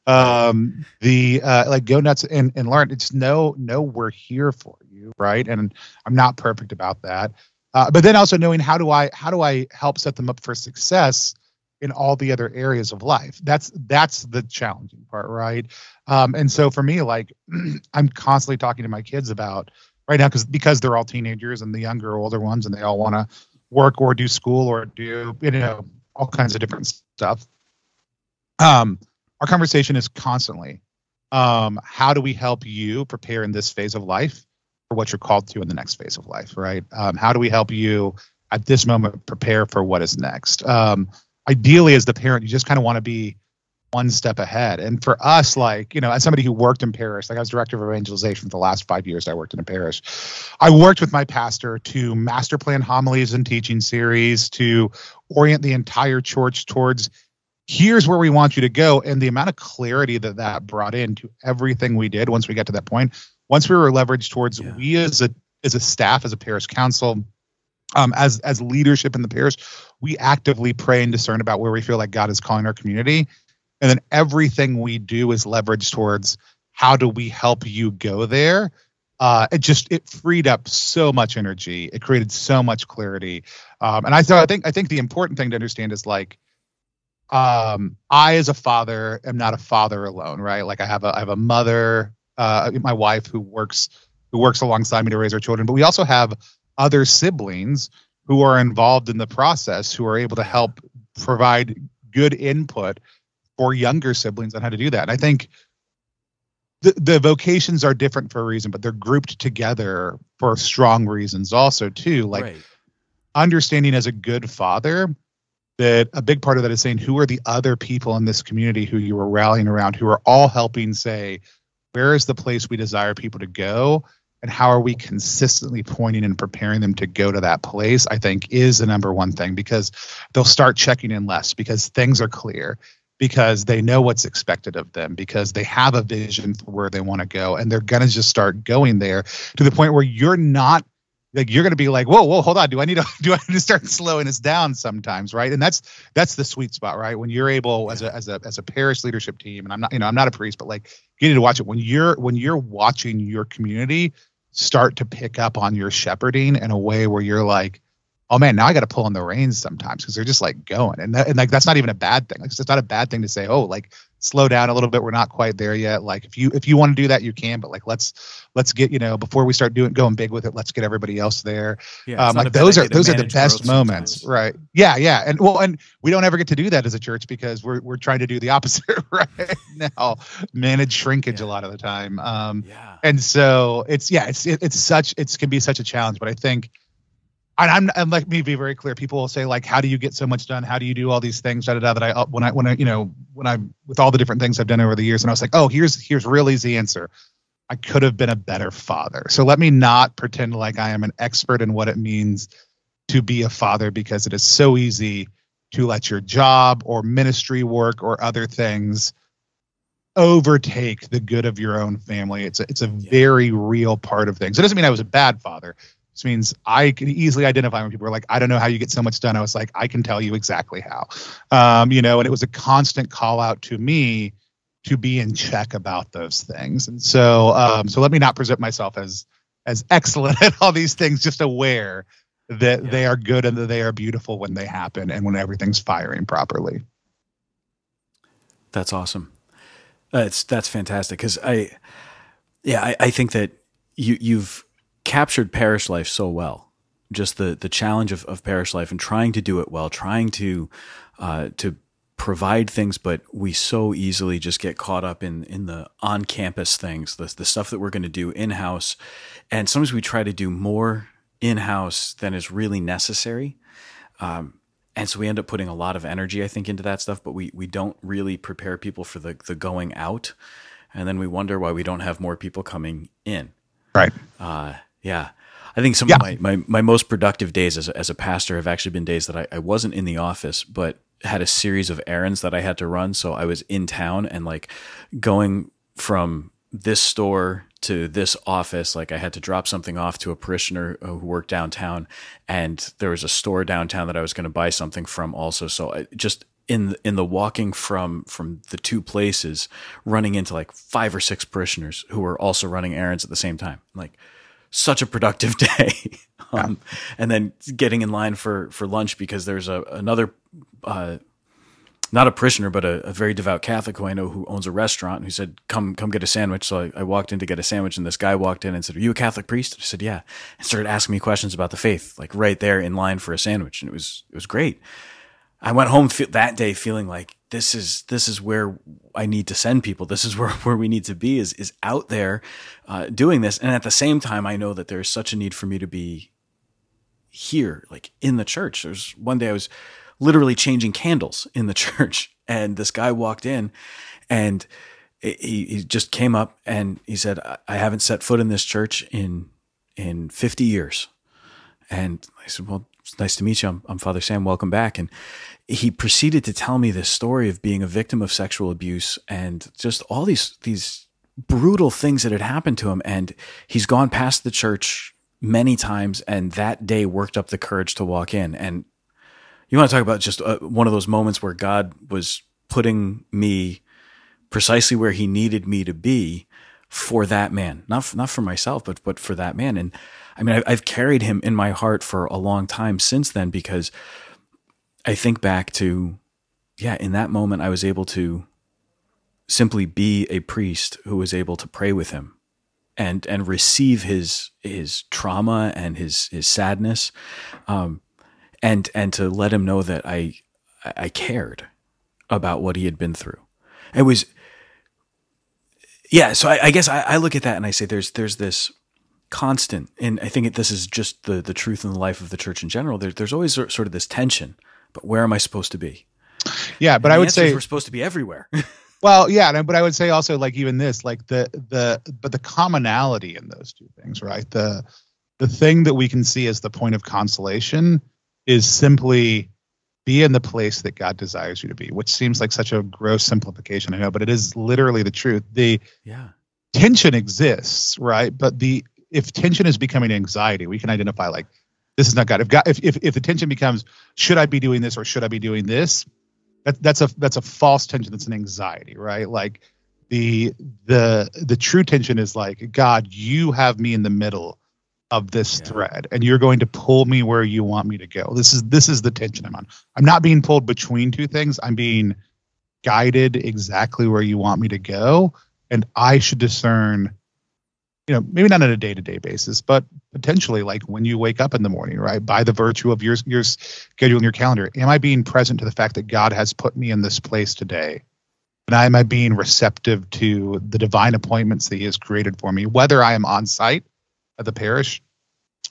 um the uh like go nuts and, and learn it's no no we're here for you right and i'm not perfect about that uh, but then also knowing how do I how do I help set them up for success in all the other areas of life. That's that's the challenging part, right? Um, and so for me, like [CLEARS THROAT] I'm constantly talking to my kids about right now because because they're all teenagers and the younger older ones and they all want to work or do school or do you know all kinds of different stuff. Um, our conversation is constantly um, how do we help you prepare in this phase of life for what you're called to in the next phase of life, right? Um, how do we help you at this moment prepare for what is next? Um, ideally, as the parent, you just kind of want to be one step ahead. And for us, like, you know, as somebody who worked in parish, like I was director of evangelization for the last five years I worked in a parish. I worked with my pastor to master plan homilies and teaching series to orient the entire church towards here's where we want you to go. And the amount of clarity that that brought into everything we did once we got to that point once we were leveraged towards yeah. we as a as a staff as a parish council um, as as leadership in the parish we actively pray and discern about where we feel like god is calling our community. And then everything we do is leveraged towards how do we help you go there? Uh, it just it freed up so much energy. It created so much clarity. Um, and i thought i think i think the important thing to understand is like um, i as a father am not a father alone right? Like i have a i have a mother uh, my wife who works who works alongside me to raise our children, but we also have other siblings who are involved in the process who are able to help provide good input for younger siblings on how to do that. And I think the, the vocations are different for a reason, but they're grouped together for strong reasons also too. Like right. understanding as a good father that a big part of that is saying who are the other people in this community who you are rallying around who are all helping say where is the place we desire people to go? And how are we consistently pointing and preparing them to go to that place i think is the number one thing because they'll start checking in less because things are clear because they know what's expected of them because they have a vision for where they want to go and they're going to just start going there to the point where you're not like you're going to be like whoa whoa hold on. Do i need to [LAUGHS] do i need to start slowing this down sometimes right? And that's that's the sweet spot right? When you're able as a as a as a parish leadership team and i'm not you know i'm not a priest but like getting to watch it. When you're when you're watching your community start to pick up on your shepherding in a way where you're like oh man, now I got to pull on the reins sometimes because they're just like going, and that, and like that's not even a bad thing. Like it's not a bad thing to say, oh, like slow down a little bit. We're not quite there yet. Like if you if you want to do that, you can, but like let's let's get you know before we start doing going big with it, let's get everybody else there. Yeah, um, like those are those are the best moments, sometimes. right? Yeah, yeah, and well, and we don't ever get to do that as a church because we're we're trying to do the [LAUGHS] opposite [LAUGHS] right now, manage shrinkage yeah. a lot of the time. Um, yeah, and so it's yeah, it's it, it's such it can be such a challenge, but I think and I'm and let me be very clear. People will say like, "How do you get so much done? How do you do all these things?" Da, da, da, that I uh, when I when I you know when I with all the different things I've done over the years, and I was like, "Oh, here's here's real easy answer. I could have been a better father." So let me not pretend like I am an expert in what it means to be a father because it is so easy to let your job or ministry work or other things overtake the good of your own family. It's a, it's a yeah. very real part of things. It doesn't mean I was a bad father. This means I can easily identify when people are like, I don't know how you get so much done. I was like, I can tell you exactly how. Um, you know, and it was a constant call out to me to be in check about those things. And so um, so let me not present myself as as excellent [LAUGHS] at all these things, just aware that yeah. they are good and that they are beautiful when they happen and when everything's firing properly. That's awesome. That's that's fantastic because I, yeah, I, I think that you you've captured parish life so well. Just the the challenge of, of parish life and trying to do it well, trying to uh, to provide things, but we so easily just get caught up in in the on campus things, the the stuff that we're going to do in house, and sometimes we try to do more in house than is really necessary. Um, and so we end up putting a lot of energy, I think, into that stuff, but we we don't really prepare people for the the going out, and then we wonder why we don't have more people coming in. Right. Uh, yeah. I think some yeah. of my, my, my most productive days as a, as a pastor have actually been days that I, I wasn't in the office, but had a series of errands that I had to run. So I was in town and like going from this store to this office. Like I had to drop something off to a parishioner who worked downtown, and there was a store downtown that I was going to buy something from also. So I just in in the walking from from the two places, running into like five or six parishioners who were also running errands at the same time. Like such a productive [LAUGHS] day. um, and then getting in line for for lunch because there's a another uh, not a parishioner, but a, a, very devout Catholic who I know who owns a restaurant who said, come, come get a sandwich. So I, I, walked in to get a sandwich and this guy walked in and said, are you a Catholic priest? I said, yeah. And started asking me questions about the faith, like right there in line for a sandwich. And it was, it was great. I went home fe- that day feeling like this is, this is where I need to send people. This is [LAUGHS] where, where we need to be is, is out there, uh, doing this. And at the same time, I know that there's such a need for me to be here, like in the church. There's one day I was, literally changing candles in the [LAUGHS] church. And this guy walked in and he, he just came up and he said, I haven't set foot in this church in, in 50 years. And I said, well, it's nice to meet you. I'm, I'm Father Sam. Welcome back. And he proceeded to tell me this story of being a victim of sexual abuse and just all these, these brutal things that had happened to him. And he's gone past the church many times and that day worked up the courage to walk in. And you want to talk about just uh, one of those moments where God was putting me precisely where He needed me to be for that man, not not for myself, but but for that man. And I mean, I've carried him in my heart for a long time since then because I think back to, yeah, in that moment I was able to simply be a priest who was able to pray with him and and receive his his trauma and his his sadness. Um, and and to let him know that I I cared about what he had been through. It was yeah. So I, I guess I, I, look at that and I say there's there's this constant, and I think this is just the the truth in the life of the church in general. There, there's always sort of this tension. But where am I supposed to be? Yeah, but and I would say we're supposed to be everywhere. [LAUGHS] well, yeah, but I would say also like even this, like the the but the commonality in those two things, right? The the thing that we can see as the point of consolation is simply be in the place that God desires you to be, which seems like such a gross simplification, I know, but it is literally the truth. The yeah. tension exists, right? But the if tension is becoming anxiety, we can identify like this is not God. If God if if, if the tension becomes should I be doing this or should I be doing this, that, that's a that's a false tension. That's an anxiety, right? Like the the the true tension is like God, you have me in the middle of this yeah. thread and you're going to pull me where you want me to go this is this is the tension i'm on i'm not being pulled between two things i'm being guided exactly where you want me to go and i should discern you know maybe not on a day-to-day basis but potentially like when you wake up in the morning right by the virtue of your your schedule in your calendar am i being present to the fact that god has put me in this place today and am i being receptive to the divine appointments that he has created for me whether i am on site at the parish,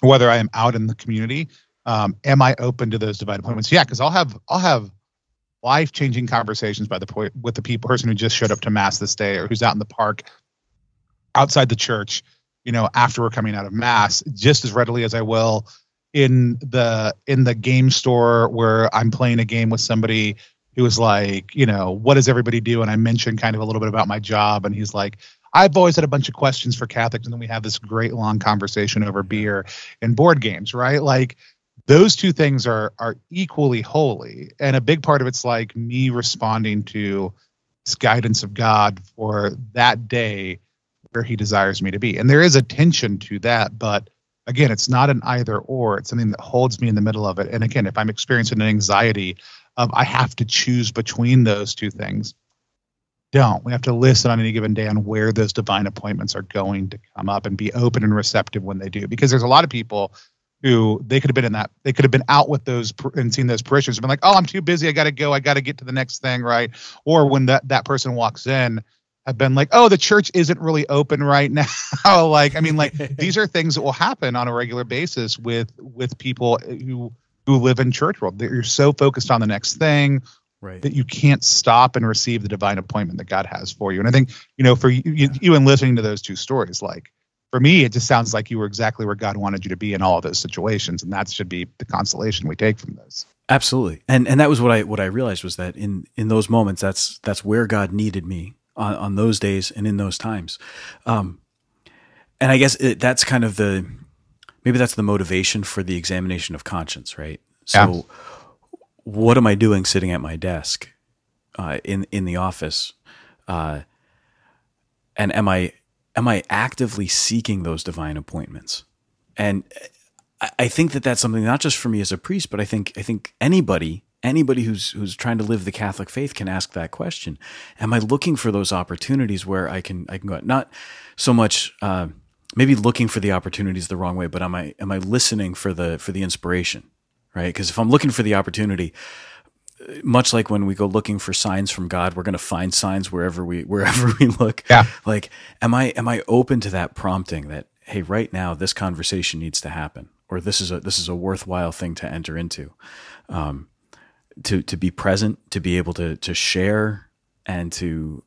whether I am out in the community, um, am I open to those divine appointments? Yeah, because I'll have I'll have life changing conversations by the point with the people person who just showed up to mass this day or who's out in the park outside the church, you know, after we're coming out of mass, just as readily as I will in the in the game store where I'm playing a game with somebody who was like, you know, what does everybody do? And I mentioned kind of a little bit about my job, and he's like, I've always had a bunch of questions for Catholics, and then we have this great long conversation over beer and board games, right? Like those two things are are equally holy, and a big part of it's like me responding to this guidance of God for that day where He desires me to be, and there is a tension to that, but again, it's not an either or; it's something that holds me in the middle of it. And again, if I'm experiencing an anxiety of I have to choose between those two things don't. We have to listen on any given day on where those divine appointments are going to come up and be open and receptive when they do. Because there's a lot of people who they could have been in that, they could have been out with those and seen those parishioners and been like, oh, I'm too busy. I got to go. I got to get to the next thing. Right. Or when that, that person walks in, have been like, oh, the church isn't really open right [LAUGHS] now. like, I mean, like these are things that will happen on a regular basis with with people uh, who who live in church world. You're so focused on the next thing Right. that you can't stop and receive the divine appointment that God has for you. And I think, you know, for you, you, you and listening to those two stories, like for me, it just sounds like you were exactly where God wanted you to be in all of those situations. And that should be the consolation we take from this. Absolutely. And and that was what I what I realized was that in in those moments that's that's where God needed me on, on those days and in those times. Um and I guess it, that's kind of the maybe that's the motivation for the examination of conscience, right? So Yeah. what am I doing sitting at my desk uh, in in the office? Uh, and am I am I actively seeking those divine appointments? And I, I think that that's something not just for me as a priest, but I think I think anybody anybody who's who's trying to live the Catholic faith can ask that question. Am I looking for those opportunities where I can I can go out? Not so much. Uh, maybe looking for the opportunities the wrong way, but am I am I listening for the for the inspiration, right? Because if I'm looking for the opportunity, much like when we go looking for signs from God, we're going to find signs wherever we wherever we look. Yeah. Like, am I am I open to that prompting that hey, right now this conversation needs to happen, or this is a this is a worthwhile thing to enter into, um, to to be present, to be able to to share, and to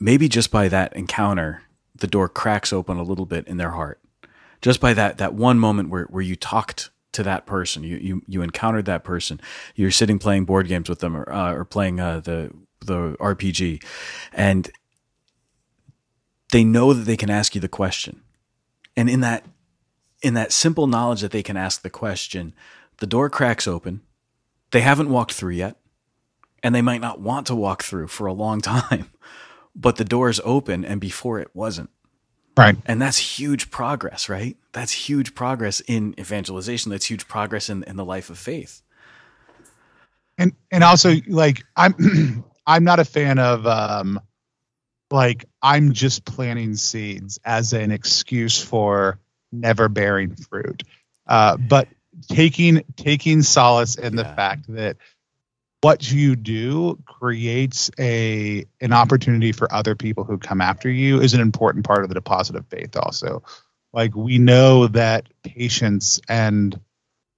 maybe just by that encounter, the door cracks open a little bit in their heart. Just by that that one moment where where you talked to that person, you you you encountered that person. You're sitting playing board games with them, or uh, or playing uh, the the RPG, and they know that they can ask you the question, and in that in that simple knowledge that they can ask the question, the door cracks open. They haven't walked through yet, and they might not want to walk through for a long [LAUGHS] time, but the door is open, and before it wasn't. Right. And that's huge progress, right? That's huge progress in evangelization. That's huge progress in, in the life of faith. and and also like i'm [CLEARS THROAT] i'm not a fan of um like i'm just planting seeds as an excuse for never bearing fruit uh but taking taking solace in the fact that what you do creates a an opportunity for other people who come after you is an important part of the deposit of faith also like we know that patience and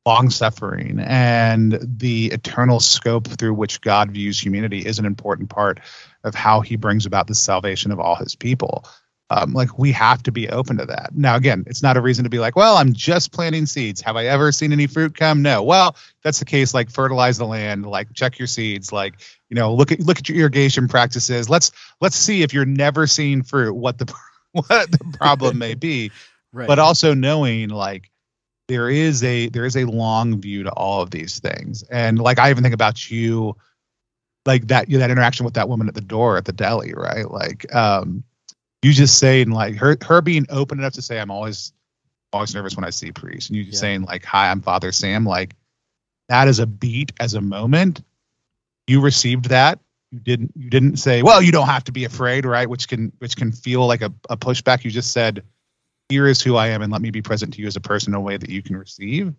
long suffering and the eternal scope through which God views humanity is an important part of how he brings about the salvation of all his people. Um, like we have to be open to that. Now, again, it's not a reason to be like, well, I'm just planting seeds. Have I ever seen any fruit come? No. Well, that's the case. Like fertilize the land, like check your seeds, like you know, look at look at your irrigation practices. Let's let's see if you're never seeing fruit, what the [LAUGHS] what the problem may be [LAUGHS] Right. but also knowing like there is a there is a long view to all of these things and like i even think about you like that you that interaction with that woman at the door at the deli right like um you just saying like her her being open enough to say i'm always always nervous when i see priests and you just Yeah. saying like hi i'm father sam like that is a beat as a moment you received that you didn't you didn't say well you don't have to be afraid right which can which can feel like a, a pushback you just said here is who I am and let me be present to you as a person in a way that you can receive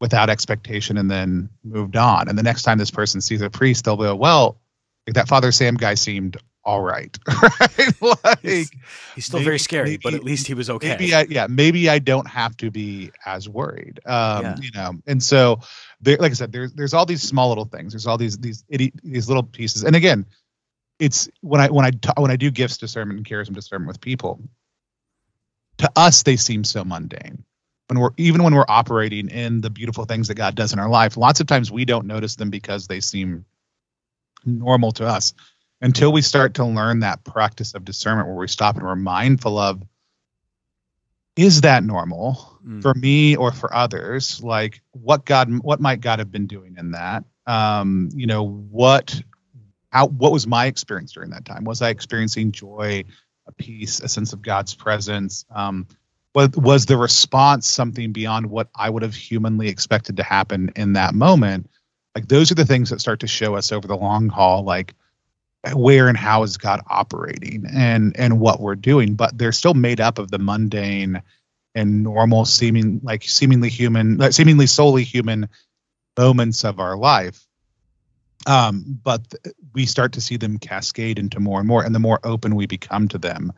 without expectation and then moved on. And the next time this person sees a priest, they'll go, well, like that Father Sam guy seemed all right, [LAUGHS] right? [LAUGHS] like he's, he's still maybe- very scary, maybe- but at least he was okay. maybe I, yeah, maybe I don't have to be as worried. Um, Yeah. you know, and so there, like I said, there's there's all these small little things. There's all these these these little pieces. And again, it's when I when I ta- when I do gifts discernment and charism discernment with people, to us they seem so mundane. When we're even when we're operating in the beautiful things that God does in our life, lots of times we don't notice them because they seem normal to us until we start to learn that practice of discernment where we stop and we're mindful of is that normal Mm. for me or for others? Like what god what might god have been doing in that? Um you know what how what was my experience during that time? Was i experiencing joy a peace a sense of god's presence? Um was, was the response something beyond what i would have humanly expected to happen in that moment? Like those are the things that start to show us over the long haul like where and how is god operating and and what we're doing but they're still made up of the mundane and normal seeming like seemingly human like seemingly solely human moments of our life. Um but th- we start to see them cascade into more and more and the more open we become to them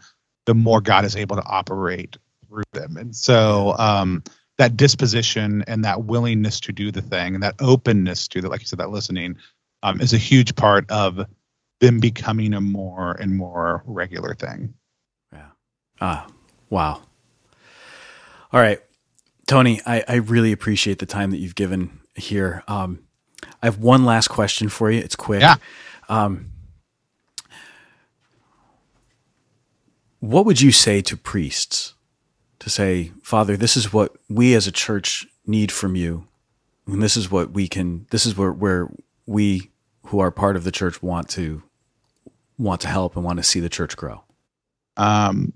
the more god is able to operate through them. And so um that disposition and that willingness to do the thing and that openness to the like you said that listening um, is a huge part of them becoming a more and more regular thing Yeah. Ah, wow. All right, Tony, I, I really appreciate the time that you've given here. Um, I have one last question for you. It's quick. Yeah. Um, what would you say to priests to say, Father, this is what we as a church need from you, and this is what we can. This is where where we who are part of the church want to want to help and want to see the church grow. um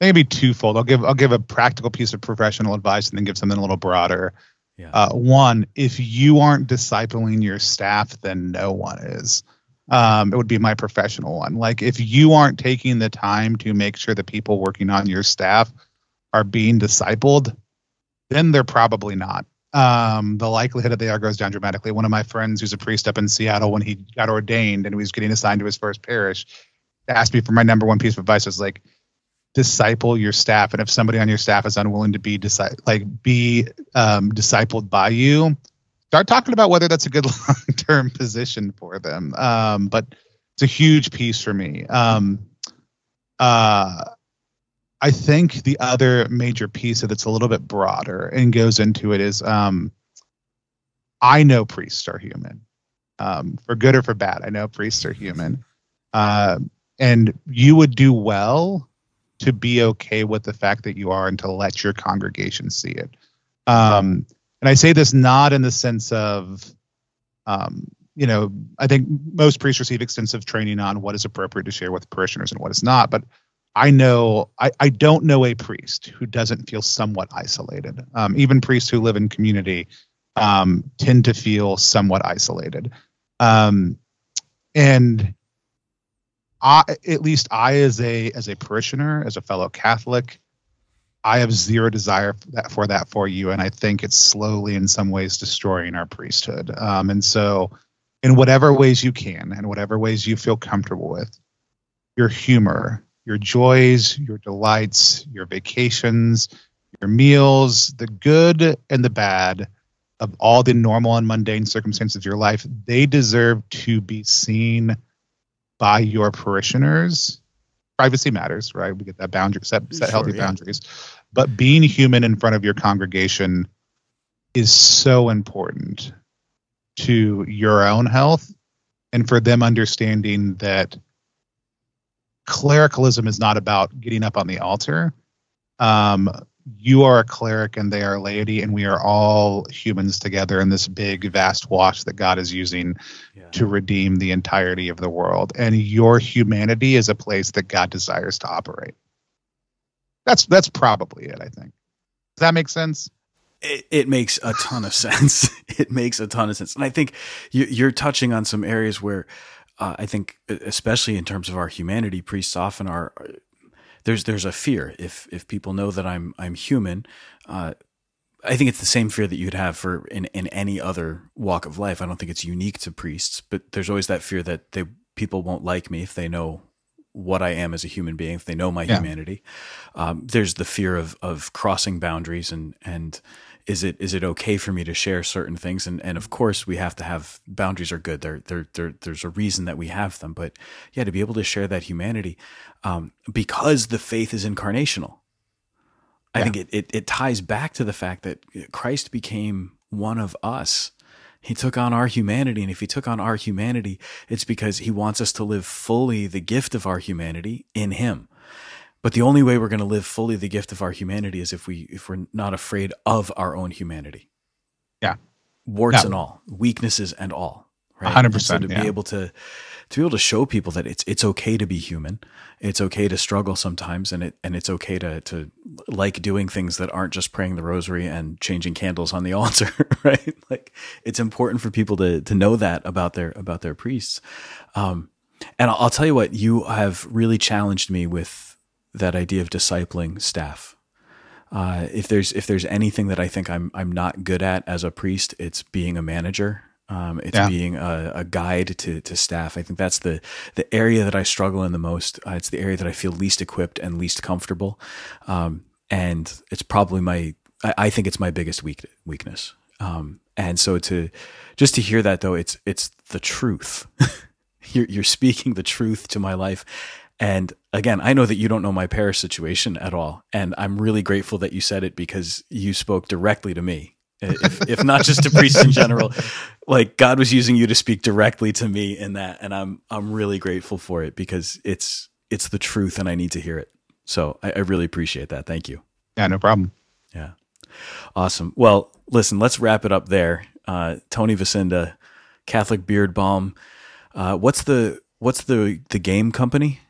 maybe twofold. I'll give i'll give a practical piece of professional advice and then give something a little broader. Yeah. uh, one if you aren't discipling your staff then no one is. Um, it would be my professional one. Like if you aren't taking the time to make sure the people working on your staff are being discipled then they're probably not um, the likelihood that they are goes down dramatically. One of my friends who's a priest up in seattle when he got ordained and he was getting assigned to his first parish asked me for my number one piece of advice. Was like disciple your staff. And if somebody on your staff is unwilling to be disi- like be um, discipled by you start talking about whether that's a good [LAUGHS] long-term position for them. Um, but it's a huge piece for me. Um, uh, i think the other major piece that's a little bit broader and goes into it is um, i know priests are human um, for good or for bad i know priests are human uh, and you would do well to be okay with the fact that you are and to let your congregation see it. Um, and I say this not in the sense of, um, you know, I think most priests receive extensive training on what is appropriate to share with parishioners and what is not. But I know, I, I don't know a priest who doesn't feel somewhat isolated. Um, even priests who live in community um, tend to feel somewhat isolated. Um, and I, at least I, as a as a parishioner, as a fellow Catholic, I have zero desire for that for that for you, and I think it's slowly, in some ways, destroying our priesthood. Um, and so, in whatever ways you can, and whatever ways you feel comfortable with, your humor, your joys, your delights, your vacations, your meals, the good and the bad of all the normal and mundane circumstances of your life, they deserve to be seen by your parishioners. Privacy matters, right? We get that boundary set, set Sure, healthy yeah. boundaries. But being human in front of your congregation is so important to your own health and for them understanding that clericalism is not about getting up on the altar. Um, you are a cleric and they are laity, and we are all humans together in this big, vast wash that God is using Yeah. to redeem the entirety of the world. And your humanity is a place that God desires to operate. That's that's probably it, I think. Does that make sense? it, it makes a ton of [LAUGHS] sense. it makes a ton of sense, and I think you, you're touching on some areas where uh, I think, especially in terms of our humanity, priests often are. There's there's a fear if if people know that I'm I'm human. Uh, I think it's the same fear that you'd have for in, in any other walk of life. I don't think it's unique to priests, but there's always that fear that they people won't like me if they know what I am as a human being, if they know my Yeah. humanity. Um, there's the fear of of crossing boundaries and and is it is it okay for me to share certain things? And and of course we have to have boundaries are good. There there there there's a reason that we have them. But yeah, to be able to share that humanity, um, because the faith is incarnational. I Yeah. think it, it it ties back to the fact that Christ became one of us. He took on our humanity, and if he took on our humanity, it's because he wants us to live fully the gift of our humanity in him. But the only way we're going to live fully the gift of our humanity is if we if we're not afraid of our own humanity. Yeah. Warts Yeah. and all, weaknesses and all. Hundred And so percent, to yeah. be able to to be able to show people that it's it's okay to be human. It's okay to struggle sometimes and it and it's okay to to like doing things that aren't just praying the rosary and changing candles on the [LAUGHS] altar, right? Like it's important for people to to know that about their about their priests. Um and I'll, I'll tell you what, you have really challenged me with that idea of discipling staff. Uh, if there's if there's anything that I think I'm I'm not good at as a priest, it's being a manager. Um, it's Yeah. being a, a guide to, to staff. I think that's the the area that I struggle in the most. Uh, it's the area that I feel least equipped and least comfortable, um, and it's probably my. I, I think it's my biggest weak, weakness. Um, and so to just to hear that though, it's it's the truth. [LAUGHS] you're you're speaking the truth to my life. And again, I know that you don't know my parish situation at all, and I'm really grateful that you said it because you spoke directly to me. If, if not just to priests in general, [LAUGHS] like God was using you to speak directly to me in that, and I'm I'm really grateful for it because it's it's the truth, and I need to hear it. So I, I really appreciate that. Thank you. Yeah, no problem. Yeah. Awesome. Well, listen, let's wrap it up there. Uh, Tony Vasinda, Catholic Beard Balm. Uh, what's the what's the the game company?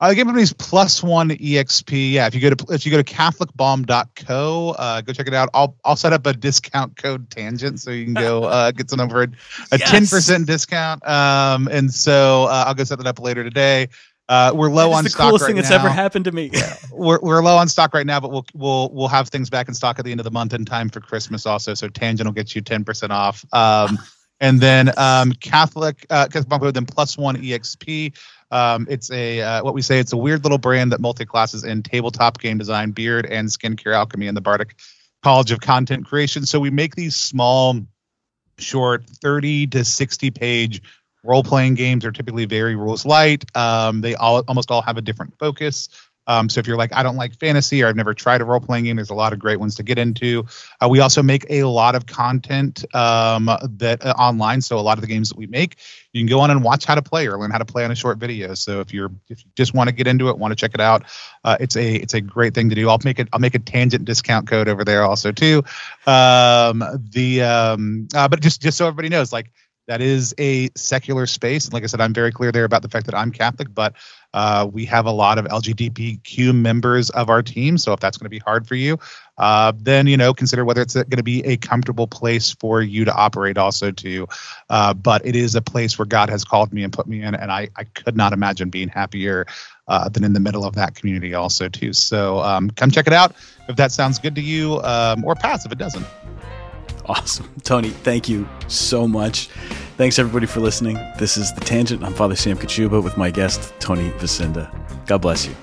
Uh, the game company is plus one exp. Yeah, if you go to if you go to catholicbalm.co, uh, go check it out. I'll I'll set up a discount code tangent so you can go [LAUGHS] uh, get some over a Yes. ten percent discount. Um, and so uh, I'll go set that up later today. Uh, we're low on the stock coolest right thing that's ever happened to me. [LAUGHS] We're we're low on stock right now, but we'll we'll we'll have things back in stock at the end of the month in time for Christmas also. So Tangent will get you ten percent off. Um, [LAUGHS] and then um, Catholic uh, Catholic Balm then plus one exp. Um, it's a uh, what we say it's a weird little brand that multi-classes in tabletop game design, beard, and skincare alchemy in the Bardic College of Content Creation. So we make these small, short, thirty to sixty page role playing games are typically very rules light. Um, they all almost all have a different focus. Um, so if you're like, I don't like fantasy or I've never tried a role playing game, there's a lot of great ones to get into. Uh, we also make a lot of content um, that uh, online. So a lot of the games that we make, you can go on and watch how to play or learn how to play on a short video. So if you're if you just want to get into it, want to check it out, uh, it's a it's a great thing to do. I'll make it I'll make a tangent discount code over there also too. Um, the um, uh, but just just so everybody knows, like that is a secular space. And like I said, I'm very clear there about the fact that I'm Catholic, but uh, we have a lot of LGBTQ members of our team. So if that's going to be hard for you, uh, then you know consider whether it's going to be a comfortable place for you to operate also too. Uh, but it is a place where God has called me and put me in, and I, I could not imagine being happier uh, than in the middle of that community also too. So um, come check it out if that sounds good to you, um, or pass if it doesn't. Awesome. Tony, thank you so much. Thanks everybody for listening. This is The Tangent. I'm Father Sam Kachuba with my guest, Tony Vasinda. God bless you.